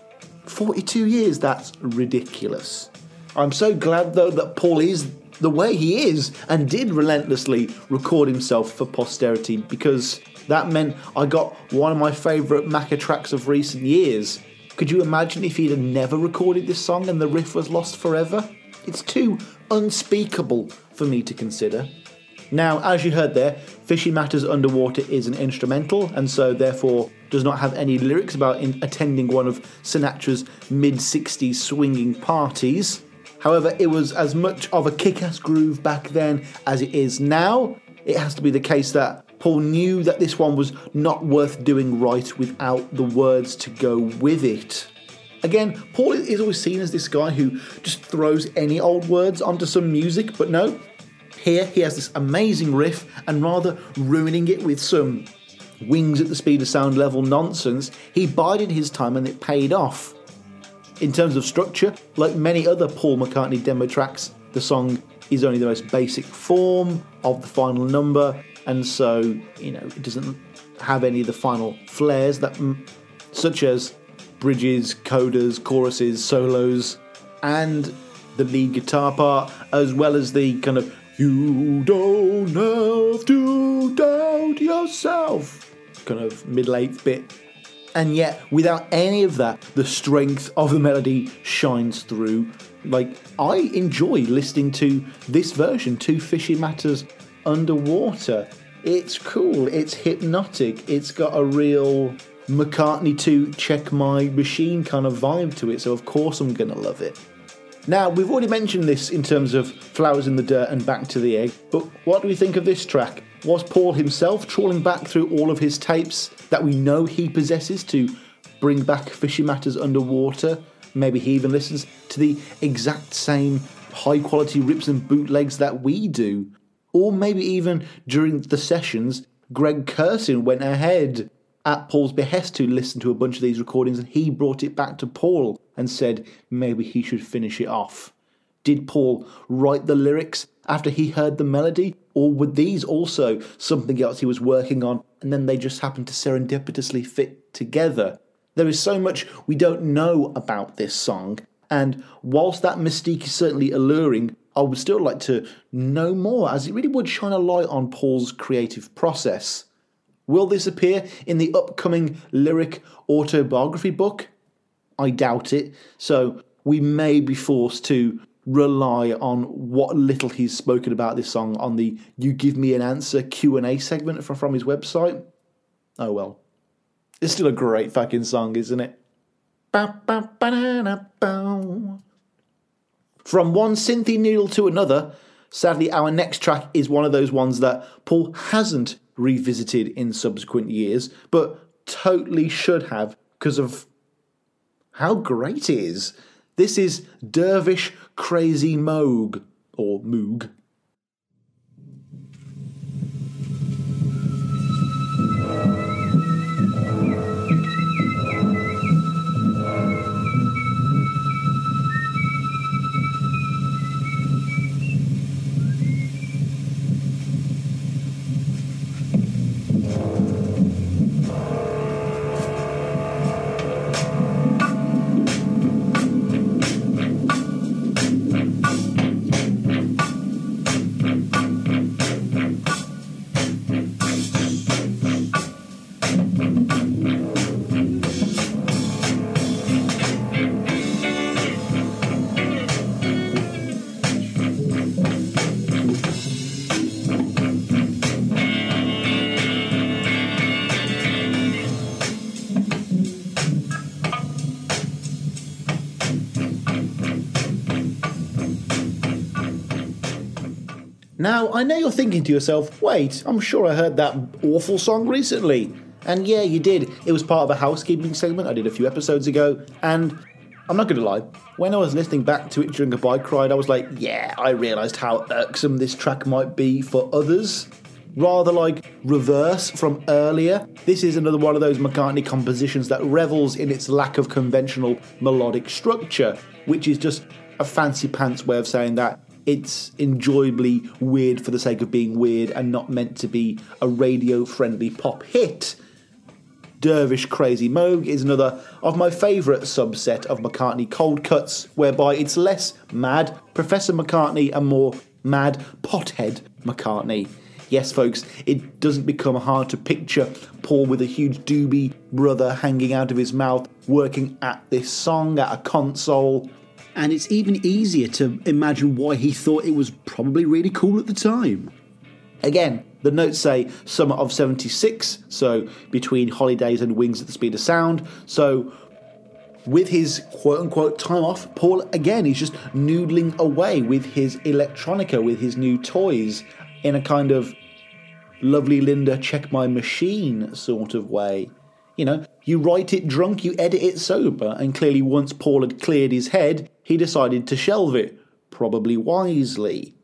42 years, that's ridiculous. I'm so glad though that Paul is the way he is and did relentlessly record himself for posterity because that meant I got one of my favourite Macca tracks of recent years. Could you imagine if he'd have never recorded this song and the riff was lost forever? It's too unspeakable for me to consider. Now, as you heard there, Fishy Matters Underwater is an instrumental and so therefore does not have any lyrics about in- attending one of Sinatra's mid 60s swinging parties. However, it was as much of a kick ass groove back then as it is now. It has to be the case that Paul knew that this one was not worth doing right without the words to go with it. Again, Paul is always seen as this guy who just throws any old words onto some music, but no. Here he has this amazing riff, and rather ruining it with some wings at the speed of sound level nonsense, he bided his time and it paid off. In terms of structure, like many other Paul McCartney demo tracks, the song is only the most basic form of the final number, and so, you know, it doesn't have any of the final flares that, such as bridges, codas, choruses, solos, and the lead guitar part, as well as the kind of you don't have to doubt yourself kind of middle eighth bit. And yet, without any of that, the strength of the melody shines through. Like, I enjoy listening to this version, to Fishy Matters Underwater. It's cool, it's hypnotic, it's got a real McCartney 2 check my machine kind of vibe to it, so of course I'm gonna love it. Now, we've already mentioned this in terms of Flowers in the Dirt and Back to the Egg, but what do we think of this track? Was Paul himself trawling back through all of his tapes that we know he possesses to bring back Fishy Matters underwater? Maybe he even listens to the exact same high quality rips and bootlegs that we do. Or maybe even during the sessions, Greg Kurstin went ahead at Paul's behest to listen to a bunch of these recordings and he brought it back to Paul and said maybe he should finish it off. Did Paul write the lyrics after he heard the melody, or were these also something else he was working on and then they just happened to serendipitously fit together? There is so much we don't know about this song, and whilst that mystique is certainly alluring, I would still like to know more as it really would shine a light on Paul's creative process. Will this appear in the upcoming lyric autobiography book? I doubt it, so we may be forced to rely on what little he's spoken about this song on the "You Give Me an Answer" Q and A segment from, his website. Oh well, it's still a great fucking song, isn't it? Ba-ba-ba-da-da-bow. From one synthy needle to another, sadly, our next track is one of those ones that Paul hasn't revisited in subsequent years, but totally should have because of how great it is. This is Dervish Crazy Moog, or Moog. Now, I know you're thinking to yourself, wait, I'm sure I heard that awful song recently. And yeah, you did. It was part of a housekeeping segment I did a few episodes ago, and I'm not going to lie, when I was listening back to it during a bike ride, I was like, yeah, I realised how irksome this track might be for others. Rather like reverse from earlier, this is another one of those McCartney compositions that revels in its lack of conventional melodic structure, which is just a fancy pants way of saying that it's enjoyably weird for the sake of being weird and not meant to be a radio friendly pop hit. Dervish Crazy Moog is another of my favourite subset of McCartney cold cuts, whereby it's less mad Professor McCartney and more mad pothead McCartney. Yes, folks, it doesn't become hard to picture Paul with a huge doobie brother hanging out of his mouth working at this song at a console. And it's even easier to imagine why he thought it was probably really cool at the time. Again, the notes say summer of 76, so between Holly Days and wings at the speed of sound. So, with his quote unquote time off, Paul again is just noodling away with his electronica, with his new toys, in a kind of lovely Linda check my machine sort of way. You know, you write it drunk, you edit it sober, and clearly once Paul had cleared his head, he decided to shelve it, probably wisely.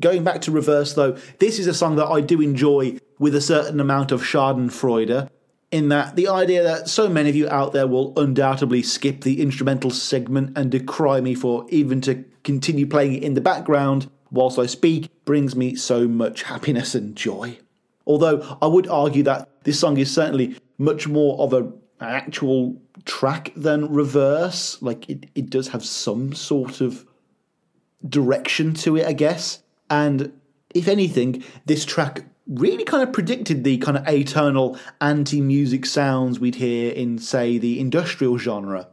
Going back to reverse though, this is a song that I do enjoy with a certain amount of Schadenfreude, in that the idea that so many of you out there will undoubtedly skip the instrumental segment and decry me for even to continue playing it in the background whilst I speak brings me so much happiness and joy. Although I would argue that this song is certainly much more of a, an actual track than reverse. Like it, it does have some sort of direction to it, I guess. And if anything, this track really kind of predicted the kind of atonal anti music sounds we'd hear in, say, the industrial genre.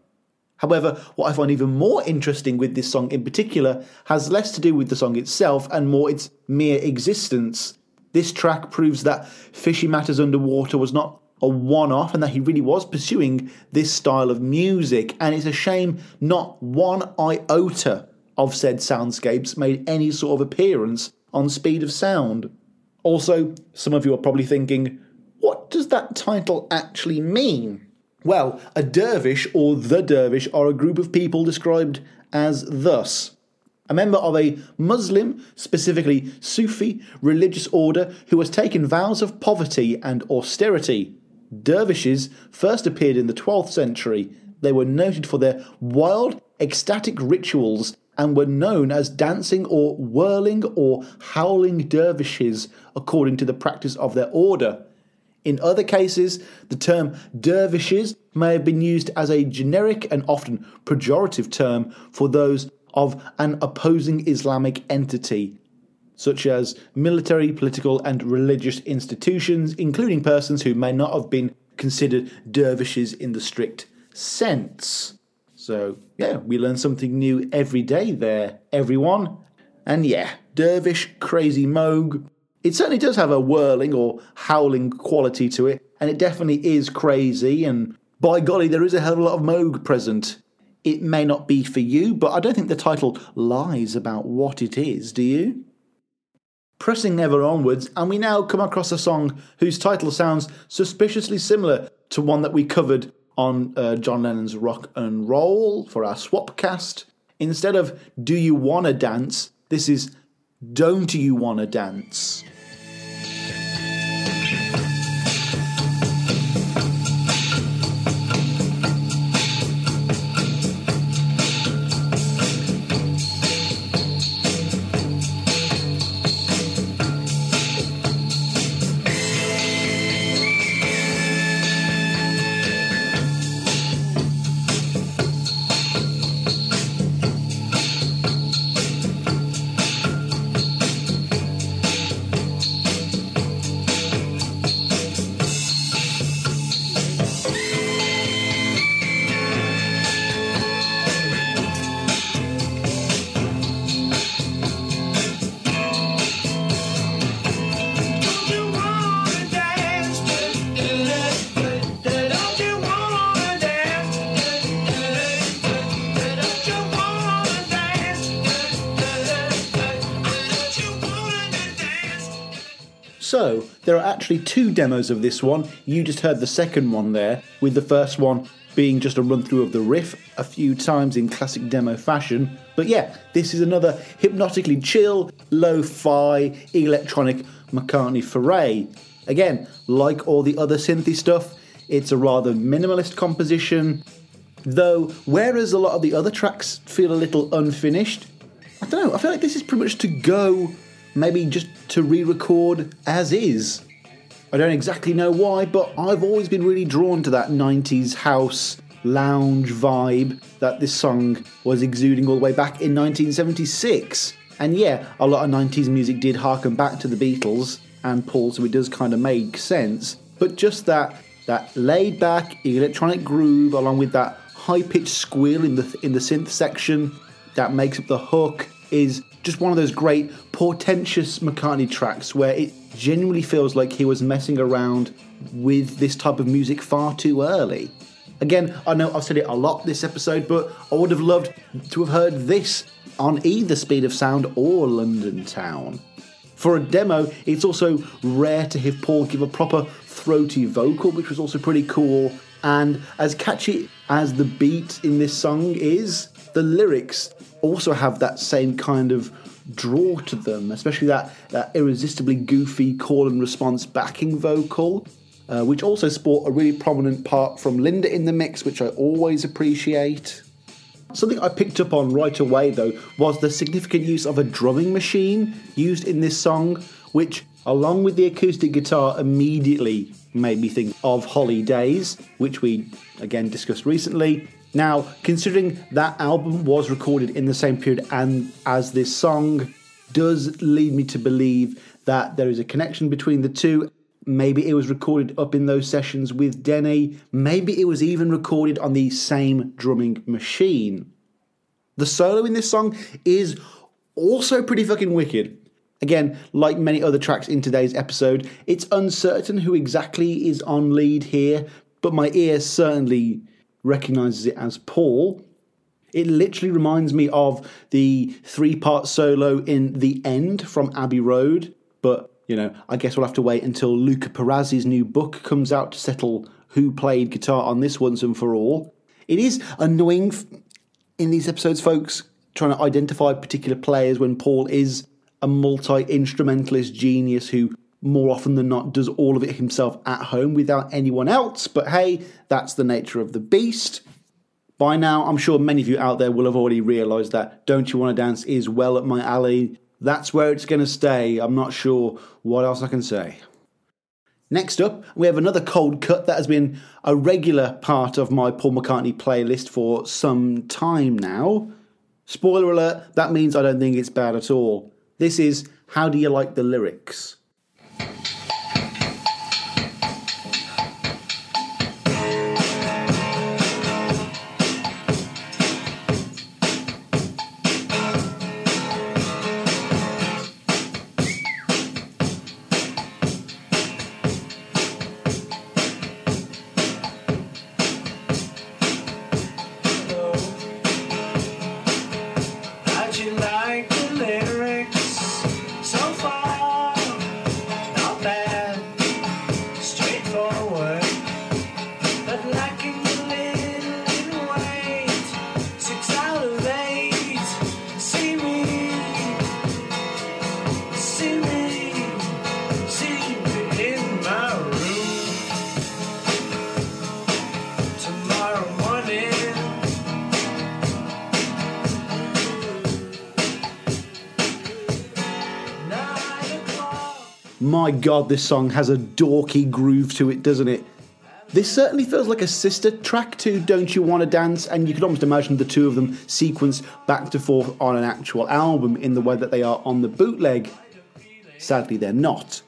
However, what I find even more interesting with this song in particular has less to do with the song itself and more its mere existence. This track proves that Fishy Matters Underwater was not a one off and that he really was pursuing this style of music, and it's a shame not one iota of said soundscapes made any sort of appearance on Speed of Sound. Also, some of you are probably thinking, what does that title actually mean? Well, a dervish or the dervish are a group of people described as thus a member of a Muslim, specifically Sufi, religious order who has taken vows of poverty and austerity. Dervishes first appeared in the 12th century. They were noted for their wild, ecstatic rituals and were known as dancing or whirling or howling dervishes according to the practice of their order. In other cases, the term dervishes may have been used as a generic and often pejorative term for those of an opposing Islamic entity, such as military, political, and religious institutions, including persons who may not have been considered dervishes in the strict sense. So, yeah, we learn something new every day there, everyone. And yeah, dervish, crazy moog. It certainly does have a whirling or howling quality to it, and it definitely is crazy. And by golly, there is a hell of a lot of moog present. It may not be for you, but I don't think the title lies about what it is, do you? Pressing ever onwards, and we now come across a song whose title sounds suspiciously similar to one that we covered on uh, John Lennon's Rock and Roll for our Swapcast. Instead of Do You Wanna Dance, this is Don't You Wanna Dance. So, there are actually two demos of this one. You just heard the second one there, with the first one being just a run through of the riff a few times in classic demo fashion. But yeah, this is another hypnotically chill, lo fi, electronic McCartney foray. Again, like all the other synthy stuff, it's a rather minimalist composition, though, whereas a lot of the other tracks feel a little unfinished, I don't know, I feel like this is pretty much to go, maybe just to re record as is. I don't exactly know why, but I've always been really drawn to that 90s house lounge vibe that this song was exuding all the way back in 1976. And yeah, a lot of 90s music did harken back to the Beatles and Paul, so it does kind of make sense. But just that that laid back electronic groove along with that high pitched squeal in the in the synth section that makes up the hook is just one of those great portentous McCartney tracks where it genuinely feels like he was messing around with this type of music far too early. Again, I know I've said it a lot this episode, but I would have loved to have heard this on either Speed of Sound or London Town. For a demo, it's also rare to hear Paul give a proper throaty vocal, which was also pretty cool. And as catchy as the beat in this song is, the lyrics also have that same kind of draw to them, especially that, that irresistibly goofy call and response backing vocal, uh, which also sport a really prominent part from Linda in the mix, which I always appreciate. Something I picked up on right away, though, was the significant use of a drumming machine used in this song, which, along with the acoustic guitar, immediately made me think of Holly Days, which we again discussed recently. Now, considering that album was recorded in the same period and as this song, does lead me to believe that there is a connection between the two. Maybe it was recorded up in those sessions with Denny. Maybe it was even recorded on the same drumming machine. The solo in this song is also pretty fucking wicked. Again, like many other tracks in today's episode, it's uncertain who exactly is on lead here, but my ear certainly recognizes it as Paul. It literally reminds me of the three part solo in The End from Abbey Road, but you know, I guess we'll have to wait until Luca Perasi's new book comes out to settle who played guitar on this once and for all. It is annoying in these episodes, folks, trying to identify particular players when Paul is a multi instrumentalist genius who more often than not does all of it himself at home without anyone else. But hey, that's the nature of the beast. By now, I'm sure many of you out there will have already realised that Don't You Wanna Dance is well up my alley. That's where it's going to stay. I'm not sure what else I can say. Next up, we have another cold cut that has been a regular part of my Paul McCartney playlist for some time now. Spoiler alert, that means I don't think it's bad at all. This is How Do You Like the Lyrics? Thank you. God, this song has a dorky groove to it, doesn't it? This certainly feels like a sister track to Don't You Wanna Dance, and you could almost imagine the two of them sequenced back to forth on an actual album in the way that they are on the bootleg. Sadly, they're not.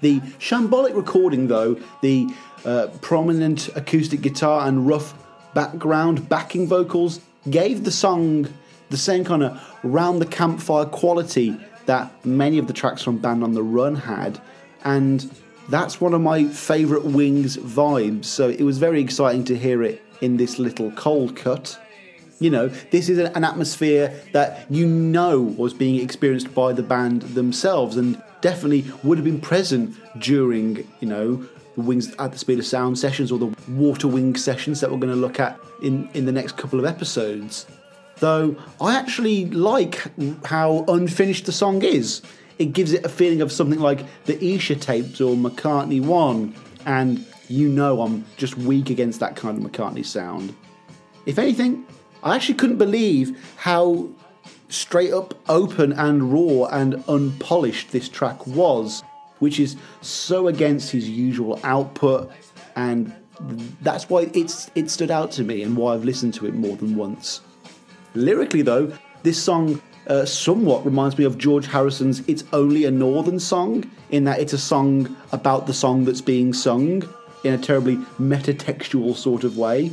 The shambolic recording, though, the uh, prominent acoustic guitar and rough background backing vocals, gave the song the same kind of round the campfire quality that many of the tracks from Band on the Run had. And that's one of my favourite Wings vibes, so it was very exciting to hear it in this little cold cut. You know, this is an atmosphere that you know was being experienced by the band themselves, and definitely would have been present during, you know, the Wings at the Speed of Sound sessions or the Water Wing sessions that we're going to look at in, in the next couple of episodes. Though I actually like how unfinished the song is. It gives it a feeling of something like the Esher tapes or McCartney 1, and you know I'm just weak against that kind of McCartney sound. If anything, I actually couldn't believe how straight up open and raw and unpolished this track was, which is so against his usual output, and that's why it's it stood out to me and why I've listened to it more than once. Lyrically, though, this song uh, somewhat reminds me of George Harrison's It's Only a Northern Song, in that it's a song about the song that's being sung in a terribly metatextual sort of way.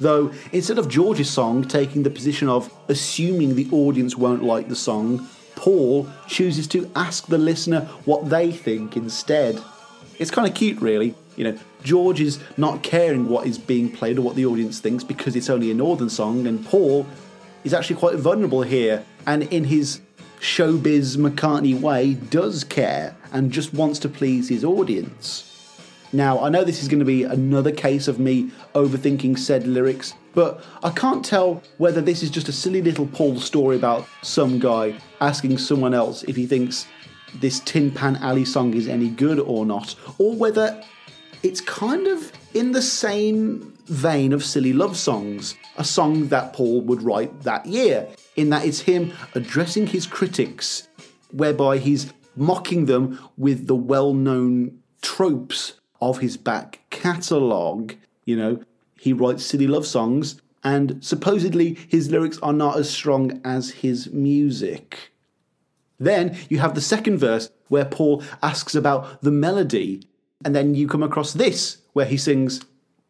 Though, instead of George's song taking the position of assuming the audience won't like the song, Paul chooses to ask the listener what they think instead. It's kind of cute, really. You know, George is not caring what is being played or what the audience thinks because it's only a northern song, and Paul is actually quite vulnerable here and in his showbiz McCartney way does care and just wants to please his audience. Now, I know this is going to be another case of me overthinking said lyrics, but I can't tell whether this is just a silly little Paul story about some guy asking someone else if he thinks this Tin Pan Alley song is any good or not, or whether it's kind of in the same vein of silly love songs, a song that Paul would write that year, in that it's him addressing his critics, whereby he's mocking them with the well known tropes of his back catalogue. You know, he writes silly love songs, and supposedly his lyrics are not as strong as his music. Then you have the second verse where Paul asks about the melody, and then you come across this where he sings,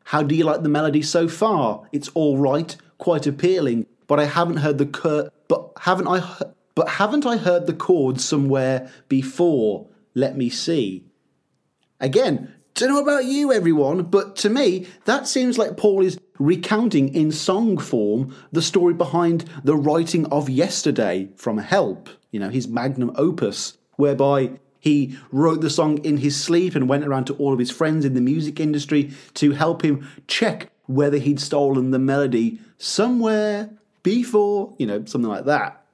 How do you like the melody so far? It's all right, quite appealing, but I haven't heard the cur- but haven't I but haven't I heard the chords somewhere before? Let me see. Again, don't know about you, everyone, but to me, that seems like Paul is recounting in song form the story behind the writing of Yesterday from Help, you know, his magnum opus, whereby he wrote the song in his sleep and went around to all of his friends in the music industry to help him check whether he'd stolen the melody somewhere before, you know, something like that.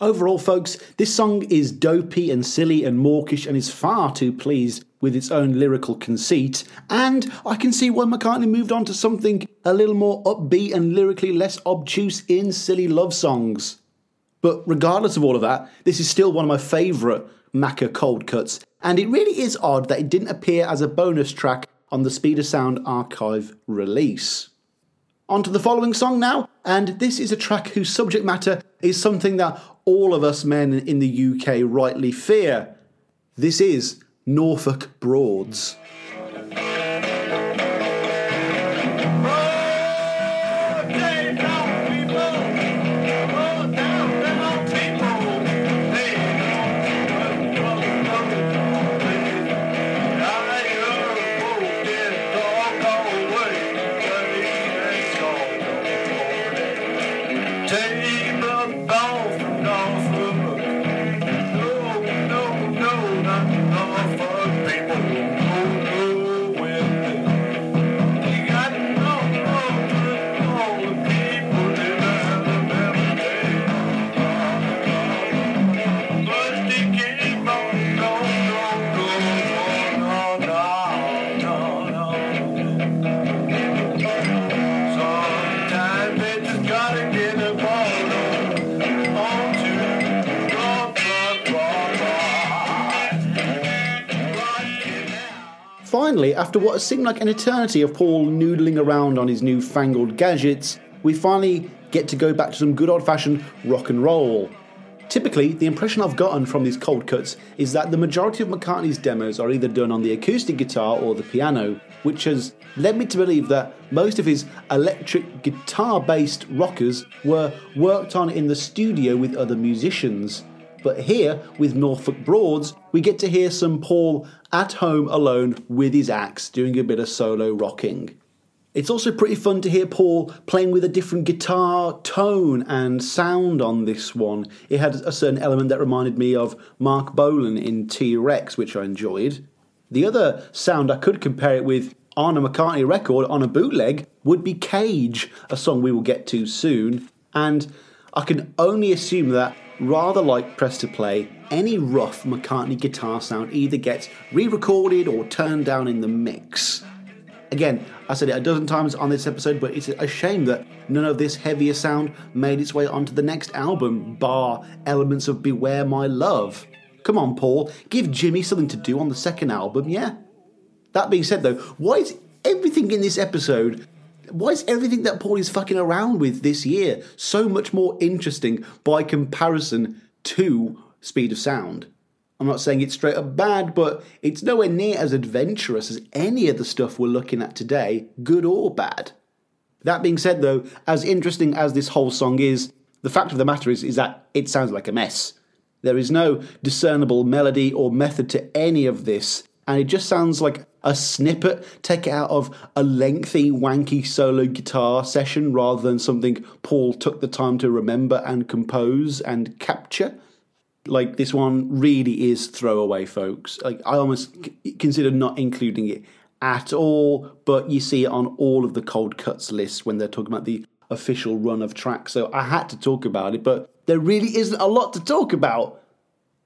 Overall, folks, this song is dopey and silly and mawkish and is far too pleased with its own lyrical conceit, and I can see why McCartney moved on to something a little more upbeat and lyrically less obtuse in silly love songs. But regardless of all of that, this is still one of my favourite Macca cold cuts, and it really is odd that it didn't appear as a bonus track on the Speed of Sound archive release. On to the following song now, and this is a track whose subject matter is something that all of us men in the UK rightly fear. This is Norfolk Broads. After what seemed like an eternity of Paul noodling around on his newfangled gadgets, we finally get to go back to some good old fashioned rock and roll. Typically, the impression I've gotten from these cold cuts is that the majority of McCartney's demos are either done on the acoustic guitar or the piano, which has led me to believe that most of his electric guitar based rockers were worked on in the studio with other musicians. But here, with Norfolk Broads, we get to hear some Paul at home alone with his axe doing a bit of solo rocking. It's also pretty fun to hear Paul playing with a different guitar tone and sound on this one. It had a certain element that reminded me of Marc Bolan in T Rex, which I enjoyed. The other sound I could compare it with on a McCartney record on a bootleg would be Cage, a song we will get to soon. And I can only assume that, rather like Press to Play, any rough McCartney guitar sound either gets re recorded or turned down in the mix. Again, I said it a dozen times on this episode, but it's a shame that none of this heavier sound made its way onto the next album, bar elements of Beware My Love. Come on, Paul, give Jimmy something to do on the second album, yeah? That being said, though, why is everything in this episode, why is everything that Paul is fucking around with this year so much more interesting by comparison to Speed of Sound? I'm not saying it's straight up bad, but it's nowhere near as adventurous as any of the stuff we're looking at today, good or bad. That being said, though, as interesting as this whole song is, the fact of the matter is, is that it sounds like a mess. There is no discernible melody or method to any of this, and it just sounds like a snippet. Taken out of a lengthy, wanky solo guitar session rather than something Paul took the time to remember and compose and capture. Like this one really is throwaway folks. Like i almost c- consider not including it at all but you see it on all of the cold cuts lists when they're talking about the official run of tracks so i had to talk about it but there really isn't a lot to talk about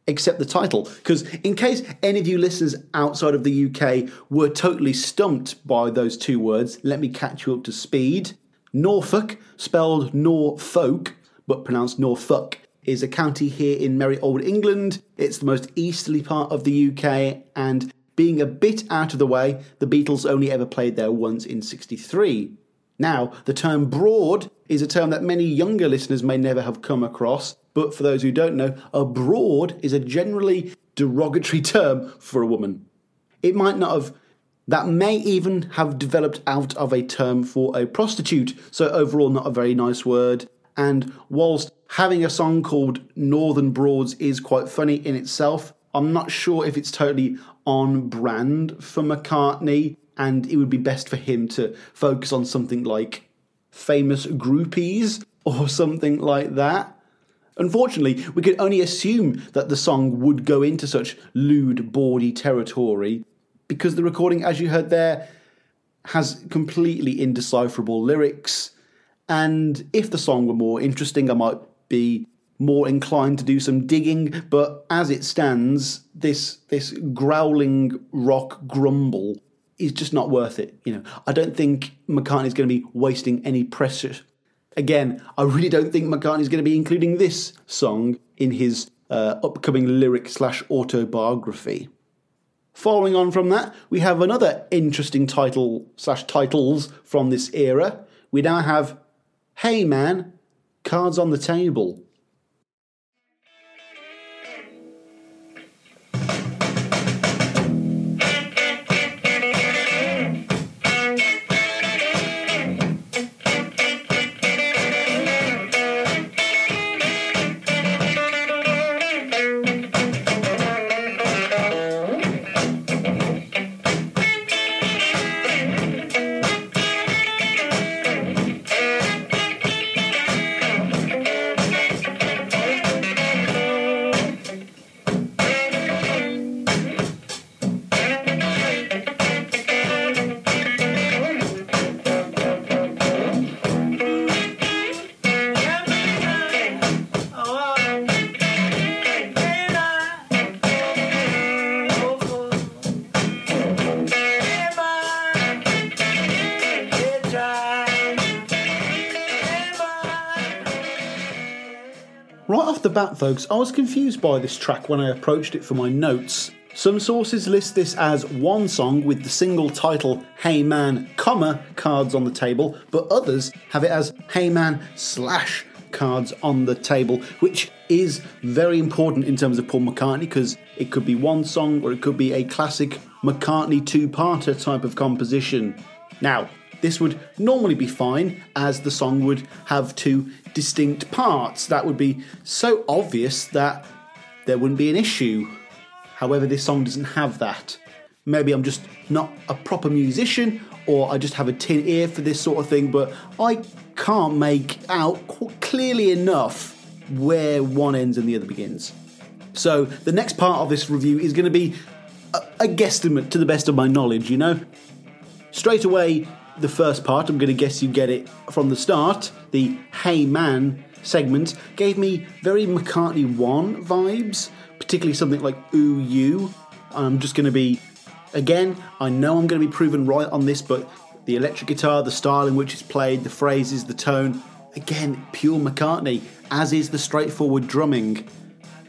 except the title because in case any of you listeners outside of the uk were totally stumped by those two words let me catch you up to speed norfolk spelled norfolk but pronounced norfolk is a county here in Merry Old England. It's the most easterly part of the UK, and being a bit out of the way, the Beatles only ever played there once in 63. Now, the term broad is a term that many younger listeners may never have come across, but for those who don't know, a broad is a generally derogatory term for a woman. It might not have that may even have developed out of a term for a prostitute, so overall not a very nice word. And whilst having a song called Northern Broads is quite funny in itself, I'm not sure if it's totally on brand for McCartney, and it would be best for him to focus on something like famous groupies or something like that. Unfortunately, we could only assume that the song would go into such lewd, bawdy territory because the recording, as you heard there, has completely indecipherable lyrics. And if the song were more interesting, I might be more inclined to do some digging. But as it stands, this this growling rock grumble is just not worth it. You know, I don't think McCartney's going to be wasting any precious. Again, I really don't think McCartney's going to be including this song in his uh, upcoming lyric slash autobiography. Following on from that, we have another interesting title slash titles from this era. We now have Hey Man, Cards on the Table. Folks, I was confused by this track when I approached it for my notes. Some sources list this as one song with the single title Hey Man, comma, cards on the table, but others have it as Hey Man slash cards on the table, which is very important in terms of Paul McCartney because it could be one song or it could be a classic McCartney two parter type of composition. Now, this would normally be fine as the song would have two distinct parts. That would be so obvious that there wouldn't be an issue. However, this song doesn't have that. maybe I'm just not a proper musician or I just have a tin ear for this sort of thing, but I can't make out clearly enough where one ends and the other begins. So the next part of this review is going to be a, a guesstimate to the best of my knowledge, you know? Straight away, the first part, I'm going to guess you get it from the start. The Hey Man segment gave me very McCartney 1 vibes, particularly something like Ooh You. I'm just going to be, again, I know I'm going to be proven right on this, but the electric guitar, the style in which it's played, the phrases, the tone, again, pure McCartney, as is the straightforward drumming.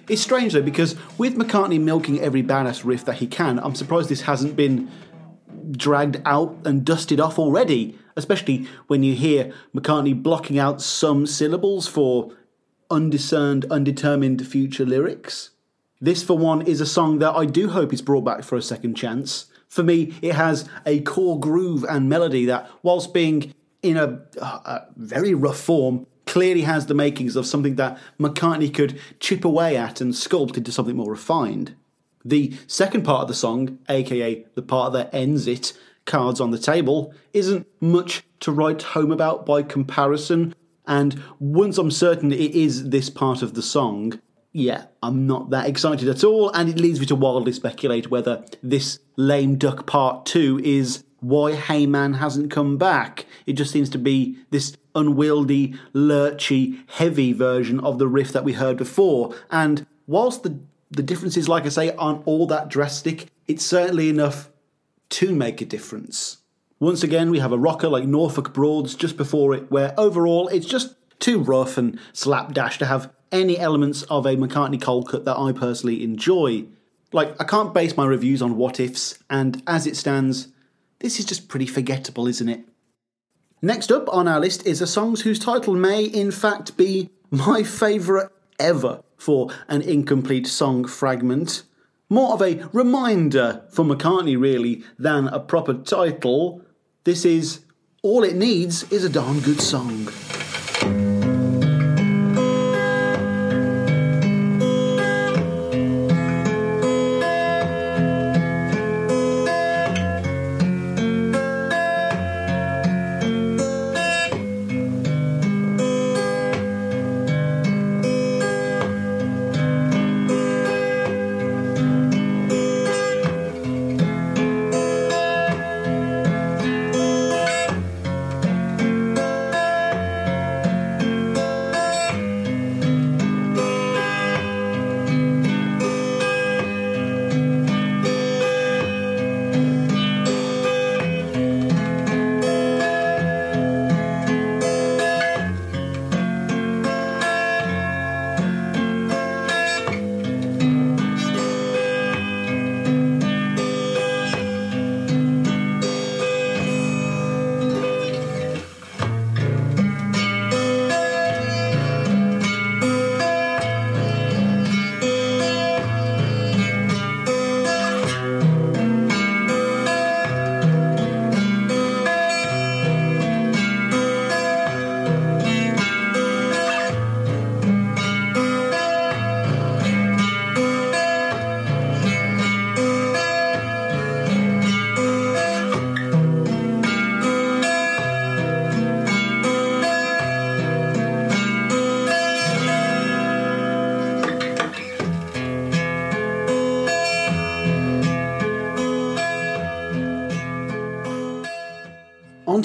It's strange though, because with McCartney milking every badass riff that he can, I'm surprised this hasn't been dragged out and dusted off already, especially when you hear McCartney blocking out some syllables for undiscerned, undetermined future lyrics. This, for one, is a song that I do hope is brought back for a second chance. For me, it has a core groove and melody that, whilst being in a, a very rough form, clearly has the makings of something that McCartney could chip away at and sculpt into something more refined. The second part of the song, aka the part that ends it, cards on the table, isn't much to write home about by comparison, and once I'm certain it is this part of the song, yeah, I'm not that excited at all, and it leads me to wildly speculate whether this lame duck part two is why Hey Man hasn't come back. It just seems to be this unwieldy, lurchy, heavy version of the riff that we heard before, and whilst the the differences, like I say, aren't all that drastic, it's certainly enough to make a difference. Once again, we have a rocker like Norfolk Broads just before it, where overall it's just too rough and slapdash to have any elements of a McCartney cold cut that I personally enjoy. Like, I can't base my reviews on what ifs, and as it stands, this is just pretty forgettable, isn't it? Next up on our list is a song whose title may, in fact, be my favourite ever for an incomplete song fragment. More of a reminder for McCartney, really, than a proper title. This is All It Needs is a Darn Good Song.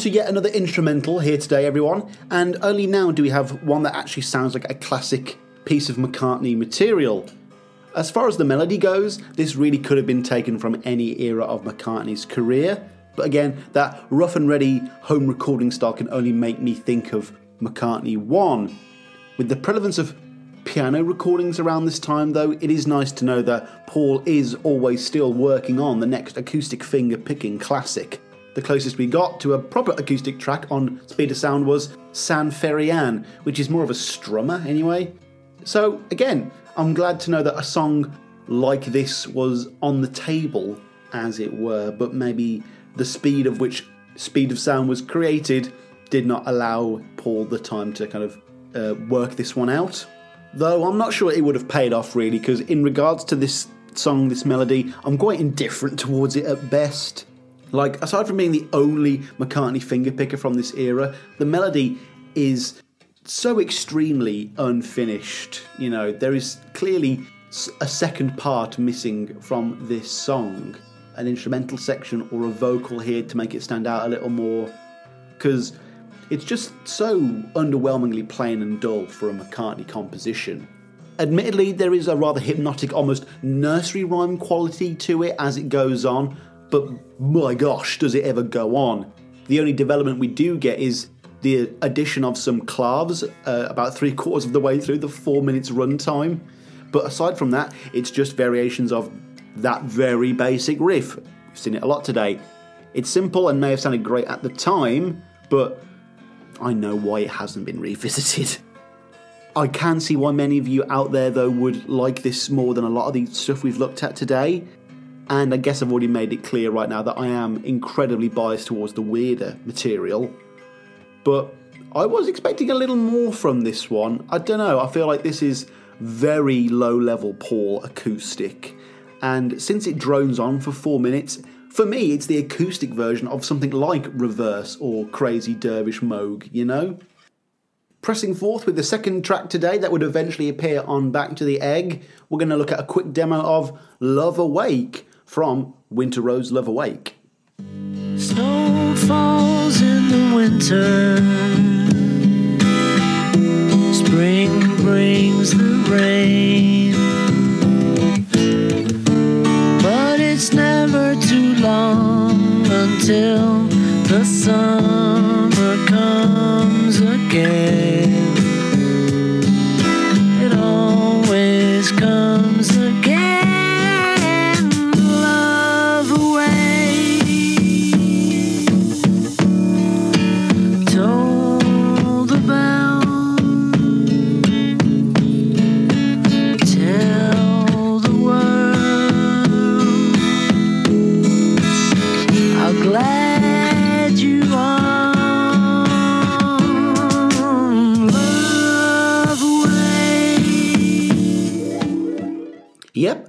To yet another instrumental here today, everyone, and only now do we have one that actually sounds like a classic piece of McCartney material. As far as the melody goes, this really could have been taken from any era of McCartney's career, but again, that rough and ready home recording style can only make me think of McCartney 1. With the prevalence of piano recordings around this time, though, it is nice to know that Paul is always still working on the next acoustic finger picking classic. The closest we got to a proper acoustic track on Speed of Sound was San Ferry Anne, which is more of a strummer anyway. So, again, I'm glad to know that a song like this was on the table, as it were, but maybe the speed of which Speed of Sound was created did not allow Paul the time to kind of uh, work this one out. Though I'm not sure it would have paid off really, because in regards to this song, this melody. I'm quite indifferent towards it at best. Like, aside from being the only McCartney fingerpicker from this era, the melody is so extremely unfinished. You know, there is clearly a second part missing from this song an instrumental section or a vocal here to make it stand out a little more. Because it's just so underwhelmingly plain and dull for a McCartney composition. Admittedly, there is a rather hypnotic, almost nursery rhyme quality to it as it goes on, but my gosh, does it ever go on? The only development we do get is the addition of some claves uh, about three quarters of the way through the four minutes runtime. But aside from that, it's just variations of that very basic riff. We've seen it a lot today. It's simple and may have sounded great at the time, but I know why it hasn't been revisited. I can see why many of you out there, though, would like this more than a lot of the stuff we've looked at today. And I guess I've already made it clear right now that I am incredibly biased towards the weirder material. But I was expecting a little more from this one. I don't know, I feel like this is very low level Paul acoustic. And since it drones on for four minutes, for me, it's the acoustic version of something like Reverse or Crazy Dervish Moog, you know? Pressing forth with the second track today that would eventually appear on Back to the Egg, we're going to look at a quick demo of Love Awake from Winter Rose Love Awake. Snow falls in the winter. Spring brings the rain. But it's never too long until the summer comes again.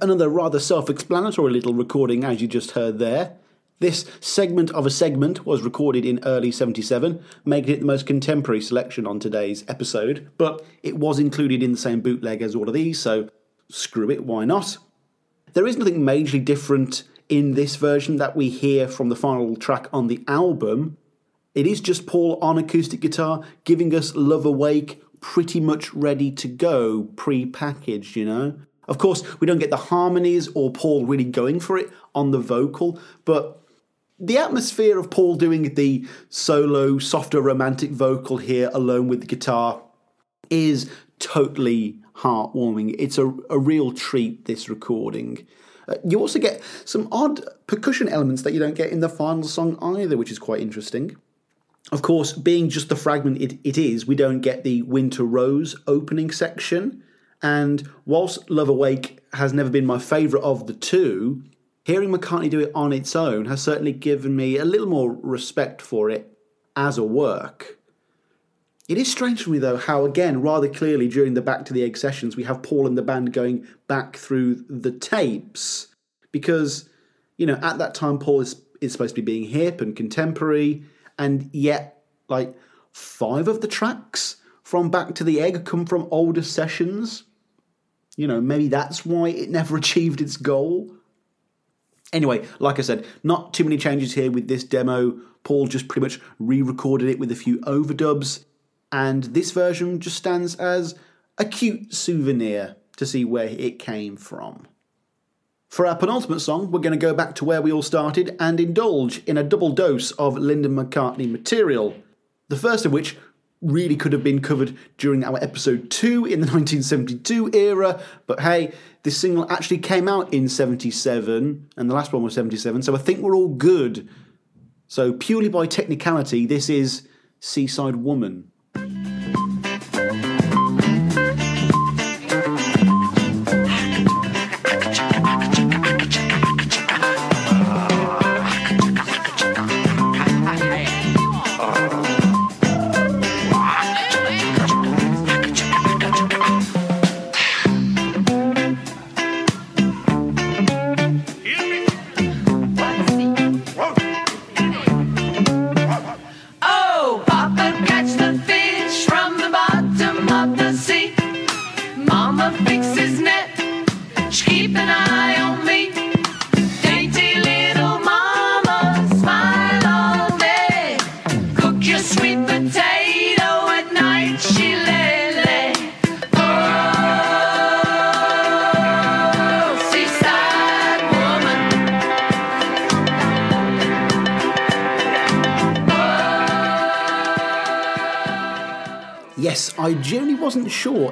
Another rather self explanatory little recording as you just heard there. This segment of a segment was recorded in early 77, making it the most contemporary selection on today's episode, but it was included in the same bootleg as all of these, so screw it, why not? There is nothing majorly different in this version that we hear from the final track on the album. It is just Paul on acoustic guitar giving us Love Awake pretty much ready to go, pre packaged, you know? Of course, we don't get the harmonies or Paul really going for it on the vocal, but the atmosphere of Paul doing the solo, softer, romantic vocal here alone with the guitar is totally heartwarming. It's a, a real treat, this recording. Uh, you also get some odd percussion elements that you don't get in the final song either, which is quite interesting. Of course, being just the fragment it, it is, we don't get the Winter Rose opening section. And whilst Love Awake has never been my favourite of the two, hearing McCartney do it on its own has certainly given me a little more respect for it as a work. It is strange for me, though, how, again, rather clearly during the Back to the Egg sessions, we have Paul and the band going back through the tapes. Because, you know, at that time, Paul is, is supposed to be being hip and contemporary, and yet, like, five of the tracks from Back to the Egg come from older sessions. You know, maybe that's why it never achieved its goal. Anyway, like I said, not too many changes here with this demo. Paul just pretty much re recorded it with a few overdubs, and this version just stands as a cute souvenir to see where it came from. For our penultimate song, we're going to go back to where we all started and indulge in a double dose of Linda McCartney material. The first of which really could have been covered during our episode 2 in the 1972 era, but hey, this single actually came out in 77, and the last one was 77, so I think we're all good. So, purely by technicality, this is Seaside Woman.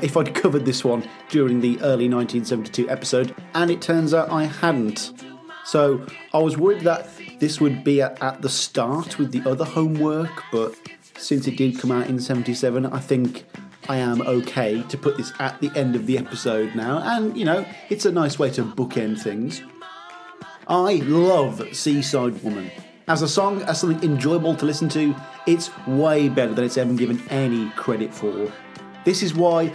If I'd covered this one during the early 1972 episode, and it turns out I hadn't. So I was worried that this would be at, the start with the other homework, but since it did come out in 77, I think I am okay to put this at the end of the episode now, and you know, it's a nice way to bookend things. I love Seaside Woman. As a song, as something enjoyable to listen to, it's way better than it's ever given any credit for. This is why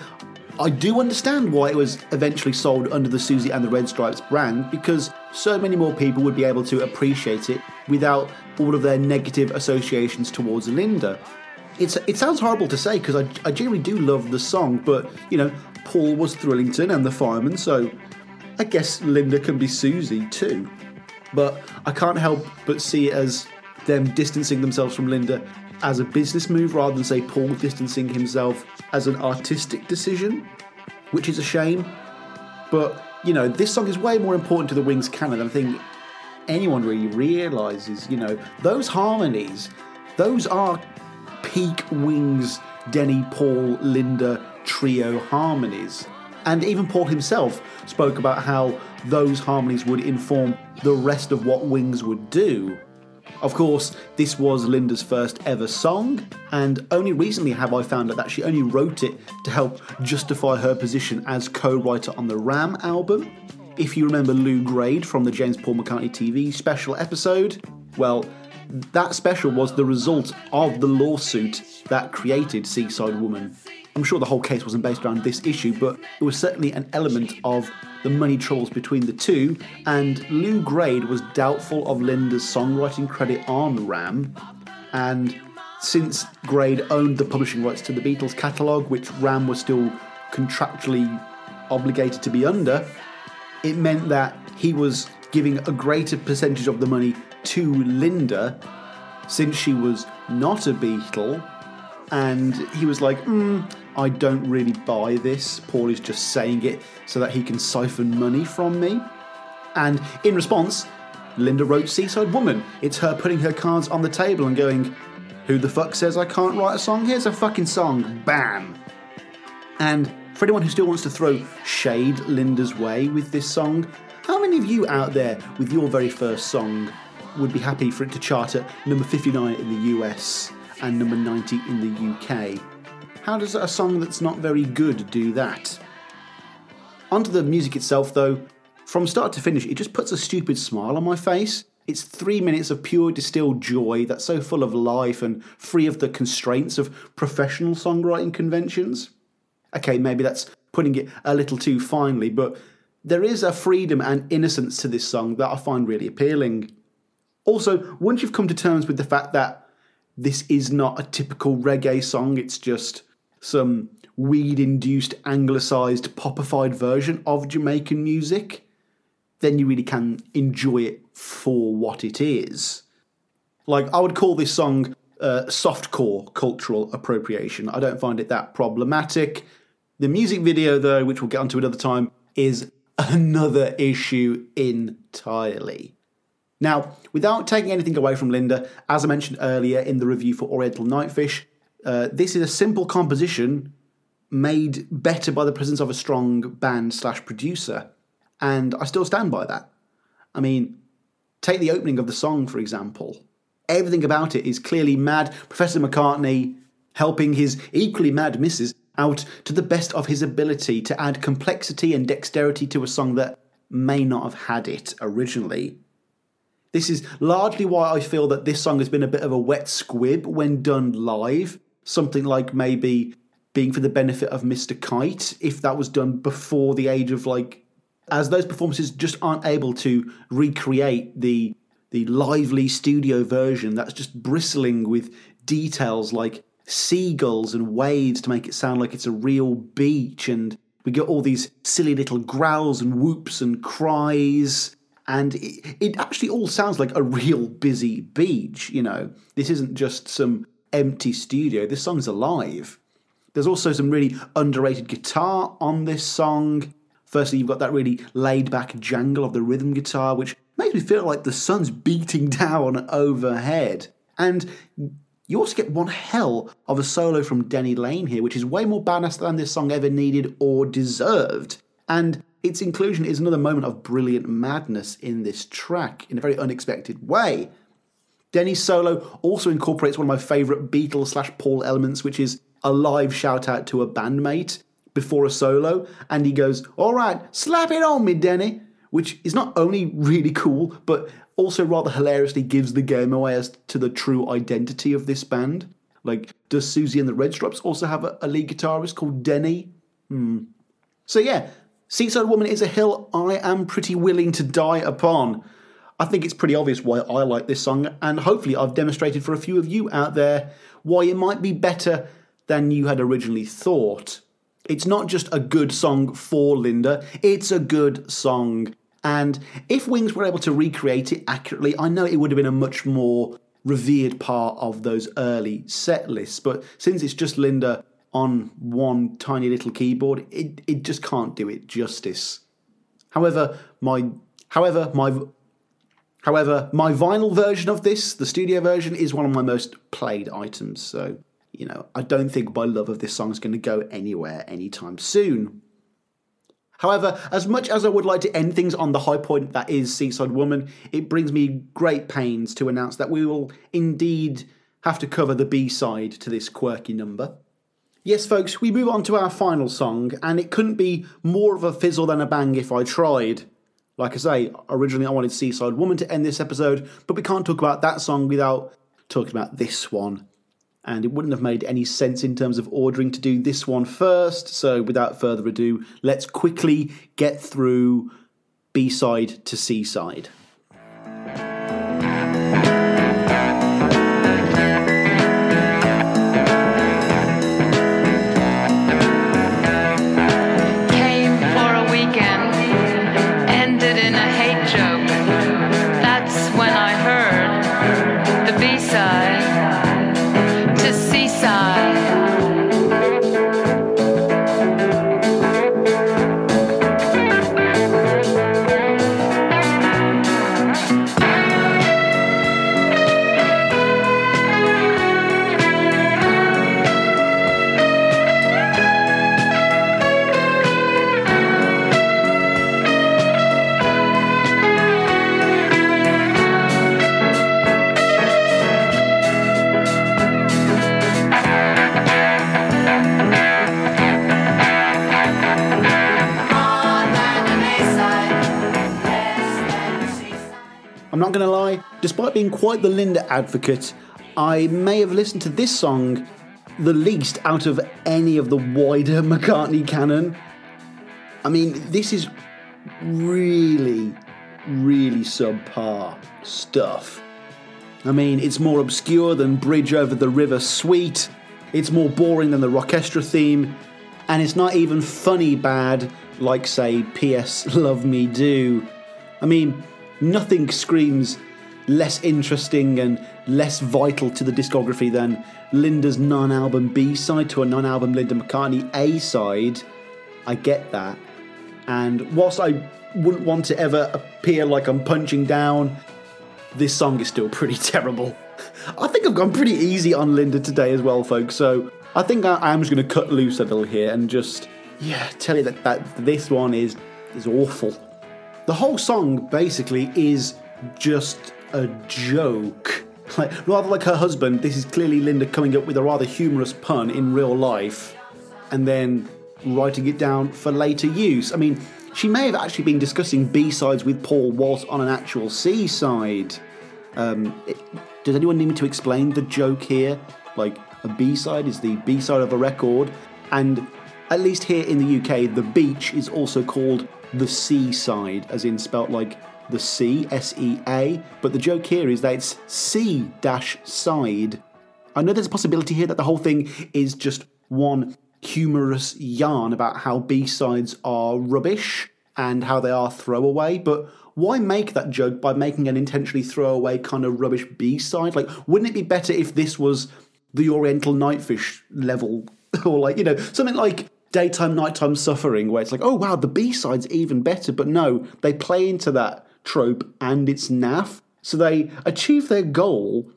I do understand why it was eventually sold under the Susie and the Red Stripes brand, because so many more people would be able to appreciate it without all of their negative associations towards Linda. It's, it sounds horrible to say because I, I genuinely do love the song, but you know, Paul was Thrillington and the fireman, so I guess Linda can be Susie too. But I can't help but see it as them distancing themselves from Linda as a business move rather than, say, Paul distancing himself as an artistic decision, which is a shame. But, you know, this song is way more important to the Wings canon than I think anyone really realises. You know, those harmonies, those are peak Wings, Denny, Paul, Linda trio harmonies. And even Paul himself spoke about how those harmonies would inform the rest of what Wings would do. Of course, this was Linda's first ever song, and only recently have I found out that she only wrote it to help justify her position as co writer on the Ram album. If you remember Lew Grade from the James Paul McCartney TV special episode, well, that special was the result of the lawsuit that created Seaside Woman. I'm sure the whole case wasn't based around this issue, but it was certainly an element of the money troubles between the two, and Lew Grade was doubtful of Linda's songwriting credit on Ram, and since Grade owned the publishing rights to the Beatles catalogue, which Ram was still contractually obligated to be under, it meant that he was giving a greater percentage of the money to Linda since she was not a Beatle. And he was like, mm, I don't really buy this. Paul is just saying it so that he can siphon money from me. And in response, Linda wrote Seaside Woman. It's her putting her cards on the table and going, Who the fuck says I can't write a song? Here's a fucking song. Bam. And for anyone who still wants to throw shade Linda's way with this song, how many of you out there with your very first song would be happy for it to chart at number 59 in the US and number 90 in the UK? How does a song that's not very good do that? Onto the music itself, though, from start to finish, it just puts a stupid smile on my face. It's three minutes of pure distilled joy that's so full of life and free of the constraints of professional songwriting conventions. Okay, maybe that's putting it a little too finely, but there is a freedom and innocence to this song that I find really appealing. Also, once you've come to terms with the fact that this is not a typical reggae song, it's just some weed induced anglicised popified version of Jamaican music, then you really can enjoy it for what it is. Like, I would call this song uh, softcore cultural appropriation. I don't find it that problematic. The music video, though, which we'll get onto another time, is another issue entirely. Now, without taking anything away from Linda, as I mentioned earlier in the review for Oriental Nightfish, uh, this is a simple composition made better by the presence of a strong band slash producer, and I still stand by that. I mean, take the opening of the song, for example. Everything about it is clearly mad Professor McCartney helping his equally mad missus out to the best of his ability to add complexity and dexterity to a song that may not have had it originally. This is largely why I feel that this song has been a bit of a wet squib when done live. Something like maybe being for the benefit of Mr. Kite, if that was done before the age of like, as those performances just aren't able to recreate the the lively studio version that's just bristling with details like seagulls and waves to make it sound like it's a real beach and we get all these silly little growls and whoops and cries and it, it actually all sounds like a real busy beach you know this isn't just some empty studio this song's alive there's also some really underrated guitar on this song firstly you've got that really laid back jangle of the rhythm guitar which makes me feel like the sun's beating down overhead and You also get one hell of a solo from Denny Laine here, which is way more badass than this song ever needed or deserved. And its inclusion is another moment of brilliant madness in this track in a very unexpected way. Denny's solo also incorporates one of my favourite Beatles slash Paul elements, which is a live shout out to a bandmate before a solo, and he goes, All right, slap it on me, Denny, which is not only really cool, but also rather hilariously gives the game away as to the true identity of this band. Like, does Susie and the Red Stripes also have a, a lead guitarist called Denny? Hmm. So, yeah, Seaside Woman is a hill I am pretty willing to die upon. I think it's pretty obvious why I like this song, and hopefully, I've demonstrated for a few of you out there why it might be better than you had originally thought. It's not just a good song for Linda, it's a good song. And if Wings were able to recreate it accurately, I know it would have been a much more revered part of those early set lists. But since it's just Linda on one tiny little keyboard, it, it just can't do it justice. However, my however my however my vinyl version of this, the studio version, is one of my most played items. So you know, I don't think my love of this song is going to go anywhere anytime soon. However, as much as I would like to end things on the high point that is Seaside Woman, it brings me great pains to announce that we will indeed have to cover the B side to this quirky number. Yes, folks, we move on to our final song, and it couldn't be more of a fizzle than a bang if I tried. Like I say, originally I wanted Seaside Woman to end this episode, but we can't talk about that song without talking about this one and it wouldn't have made any sense in terms of ordering to do this one first. So, without further ado, let's quickly get through B side to Seaside. Despite being quite the Linda advocate, I may have listened to this song the least out of any of the wider McCartney canon. I mean, this is really, really subpar stuff. I mean, it's more obscure than Bridge Over the River Suite, it's more boring than the Rockestra theme, and it's not even funny bad like, say, P.S. Love Me Do. I mean, nothing screams less interesting and less vital to the discography than Linda's non album B side to a non album Linda McCartney A side. I get that. And whilst I wouldn't want to ever appear like I'm punching down, this song is still pretty terrible. I think I've gone pretty easy on Linda today as well, folks. So I think I, I'm just going to cut loose a little here and just, yeah, tell you that, that this one is is awful. The whole song basically is just a joke. Like, rather like her husband, this is clearly Linda coming up with a rather humorous pun in real life and then writing it down for later use. I mean, she may have actually been discussing B sides with Paul whilst on an actual C side. Um, it- does anyone need me to explain the joke here? Like, a B side is the B side of a record, and at least here in the UK, the beach is also called the seaside, as in spelt like the C, S E A. But the joke here is that it's C dash side. I know there's a possibility here that the whole thing is just one humorous yarn about how B sides are rubbish and how they are throwaway, but why make that joke by making an intentionally throwaway kind of rubbish B side? Like, wouldn't it be better if this was the Oriental Nightfish level? or, like, you know, something like Daytime Nighttime Suffering, where it's like, oh wow, the B side's even better, but no, they play into that trope and it's naff. So they achieve their goal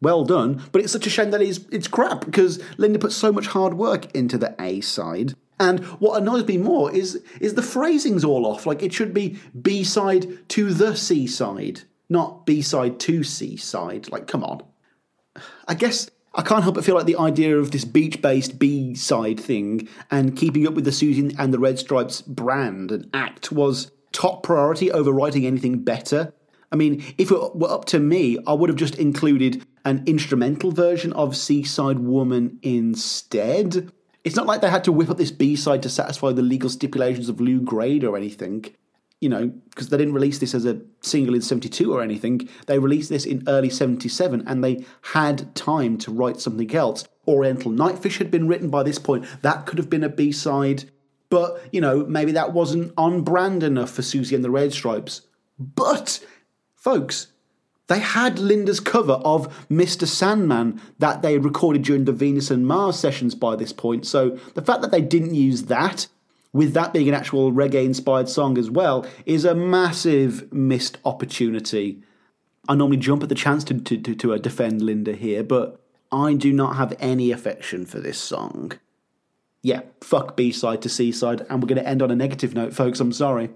well done. But it's such a shame that it's, it's crap because Linda put so much hard work into the A side. And what annoys me more is is the phrasing's all off. Like it should be B side to the C side, not B side to C side. Like, come on. I guess I can't help but feel like the idea of this beach based B side thing and keeping up with the Suzy and the Red Stripes brand and act was top priority over writing anything better. I mean, if it were up to me, I would have just included an instrumental version of Seaside Woman instead. It's not like they had to whip up this B side to satisfy the legal stipulations of Lew Grade or anything you know, because they didn't release this as a single in 72 or anything. They released this in early 77 and they had time to write something else. Oriental Nightfish had been written by this point. That could have been a B side. But, you know, maybe that wasn't on brand enough for Suzy and the Red Stripes. But, folks, they had Linda's cover of Mr. Sandman that they recorded during the Venus and Mars sessions by this point. So the fact that they didn't use that with that being an actual reggae inspired song as well, is a massive missed opportunity. I normally jump at the chance to, to, to, to uh, defend Linda here, but I do not have any affection for this song. Yeah, fuck B side to C side, and we're going to end on a negative note, folks. I'm sorry.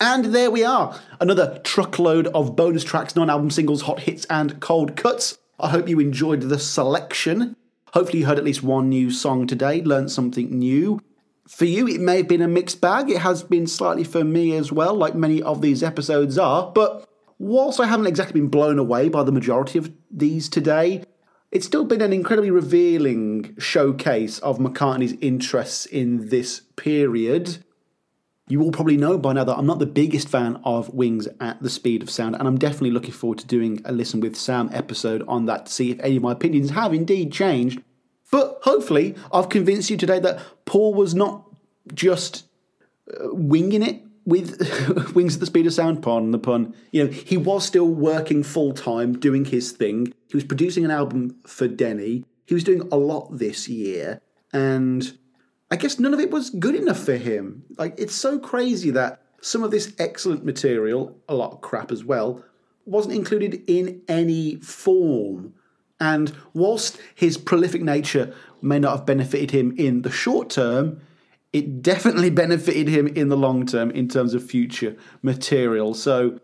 And there we are, another truckload of bonus tracks, non album singles, hot hits, and cold cuts. I hope you enjoyed the selection. Hopefully, you heard at least one new song today, learned something new for you, it may have been a mixed bag. It has been slightly for me as well, like many of these episodes are. But whilst I haven't exactly been blown away by the majority of these today, it's still been an incredibly revealing showcase of McCartney's interests in this period. You all probably know by now that I'm not the biggest fan of Wings at the Speed of Sound, and I'm definitely looking forward to doing a Listen with Sam episode on that to see if any of my opinions have indeed changed but hopefully, I've convinced you today that Paul was not just uh, winging it with Wings at the Speed of Sound, pardon the pun. You know, he was still working full time, doing his thing. He was producing an album for Denny. He was doing a lot this year, and I guess none of it was good enough for him. Like, it's so crazy that some of this excellent material, a lot of crap as well, wasn't included in any form. And whilst his prolific nature may not have benefited him in the short term, it definitely benefited him in the long term in terms of future material. So,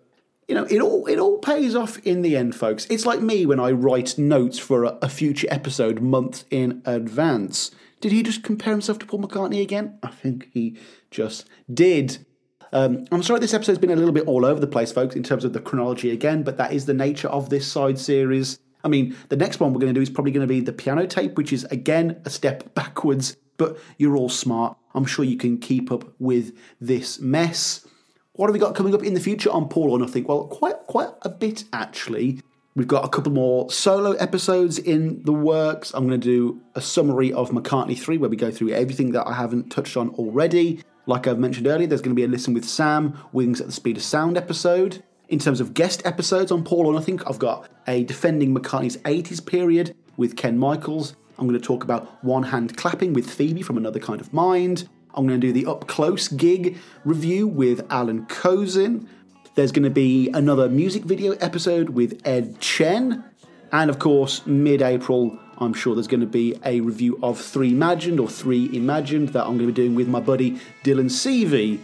you know, it all it all pays off in the end, folks. It's like me when I write notes for a, a future episode months in advance. Did he just compare himself to Paul McCartney again? I think he just did. Um, I'm sorry this episode's been a little bit all over the place, folks, in terms of the chronology again, but that is the nature of this side series. I mean, the next one we're going to do is probably going to be the piano tape, which is again a step backwards, but you're all smart. I'm sure you can keep up with this mess. What have we got coming up in the future on Paul or Nothing? Well, quite quite a bit actually. We've got a couple more solo episodes in the works. I'm going to do a summary of McCartney 3 where we go through everything that I haven't touched on already. Like I've mentioned earlier, there's going to be a Listen with Sam, Wings at the Speed of Sound episode. In terms of guest episodes on Paul or Nothing, I've got a Defending McCartney's 80s period with Ken Michaels. I'm going to talk about One Hand Clapping with Phoebe from Another Kind of Mind. I'm going to do the Up Close gig review with Allan Kozinn. There's going to be another music video episode with Ed Chen. And of course, mid April, I'm sure there's going to be a review of Three Imagined or Three Imagined that I'm going to be doing with my buddy Dylan Seavey.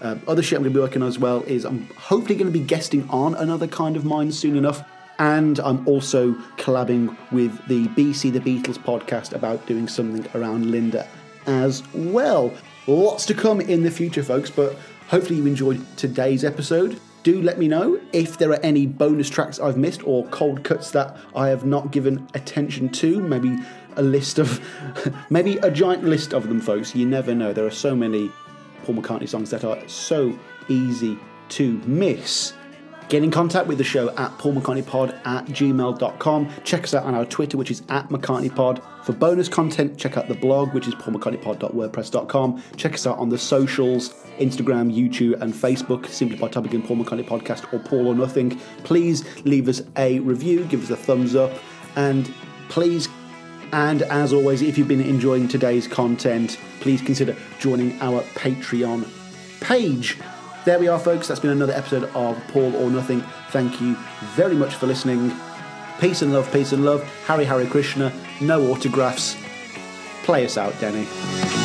Um, other shit I'm going to be working on as well is I'm hopefully going to be guesting on another kind of mind soon enough. And I'm also collabing with the BC the Beatles podcast about doing something around Linda as well. Lots to come in the future, folks, but hopefully you enjoyed today's episode. Do let me know if there are any bonus tracks I've missed or cold cuts that I have not given attention to. Maybe a list of, maybe a giant list of them, folks. You never know. There are so many Paul McCartney songs that are so easy to miss. Get in contact with the show at paulmccartneypod at gmail.com. Check us out on our Twitter, which is at McCartneypod. For bonus content, check out the blog, which is paulmccartneypod.wordpress.com. Check us out on the socials, Instagram, YouTube, and Facebook, simply by typing in Paul McCartney Podcast or Paul or Nothing. Please leave us a review, give us a thumbs up, and please and as always, if you've been enjoying today's content, please consider joining our Patreon page. There we are, folks. That's been another episode of Paul or Nothing. Thank you very much for listening. Peace and love, peace and love. Harry, Harry Krishna. No autographs. Play us out, Denny.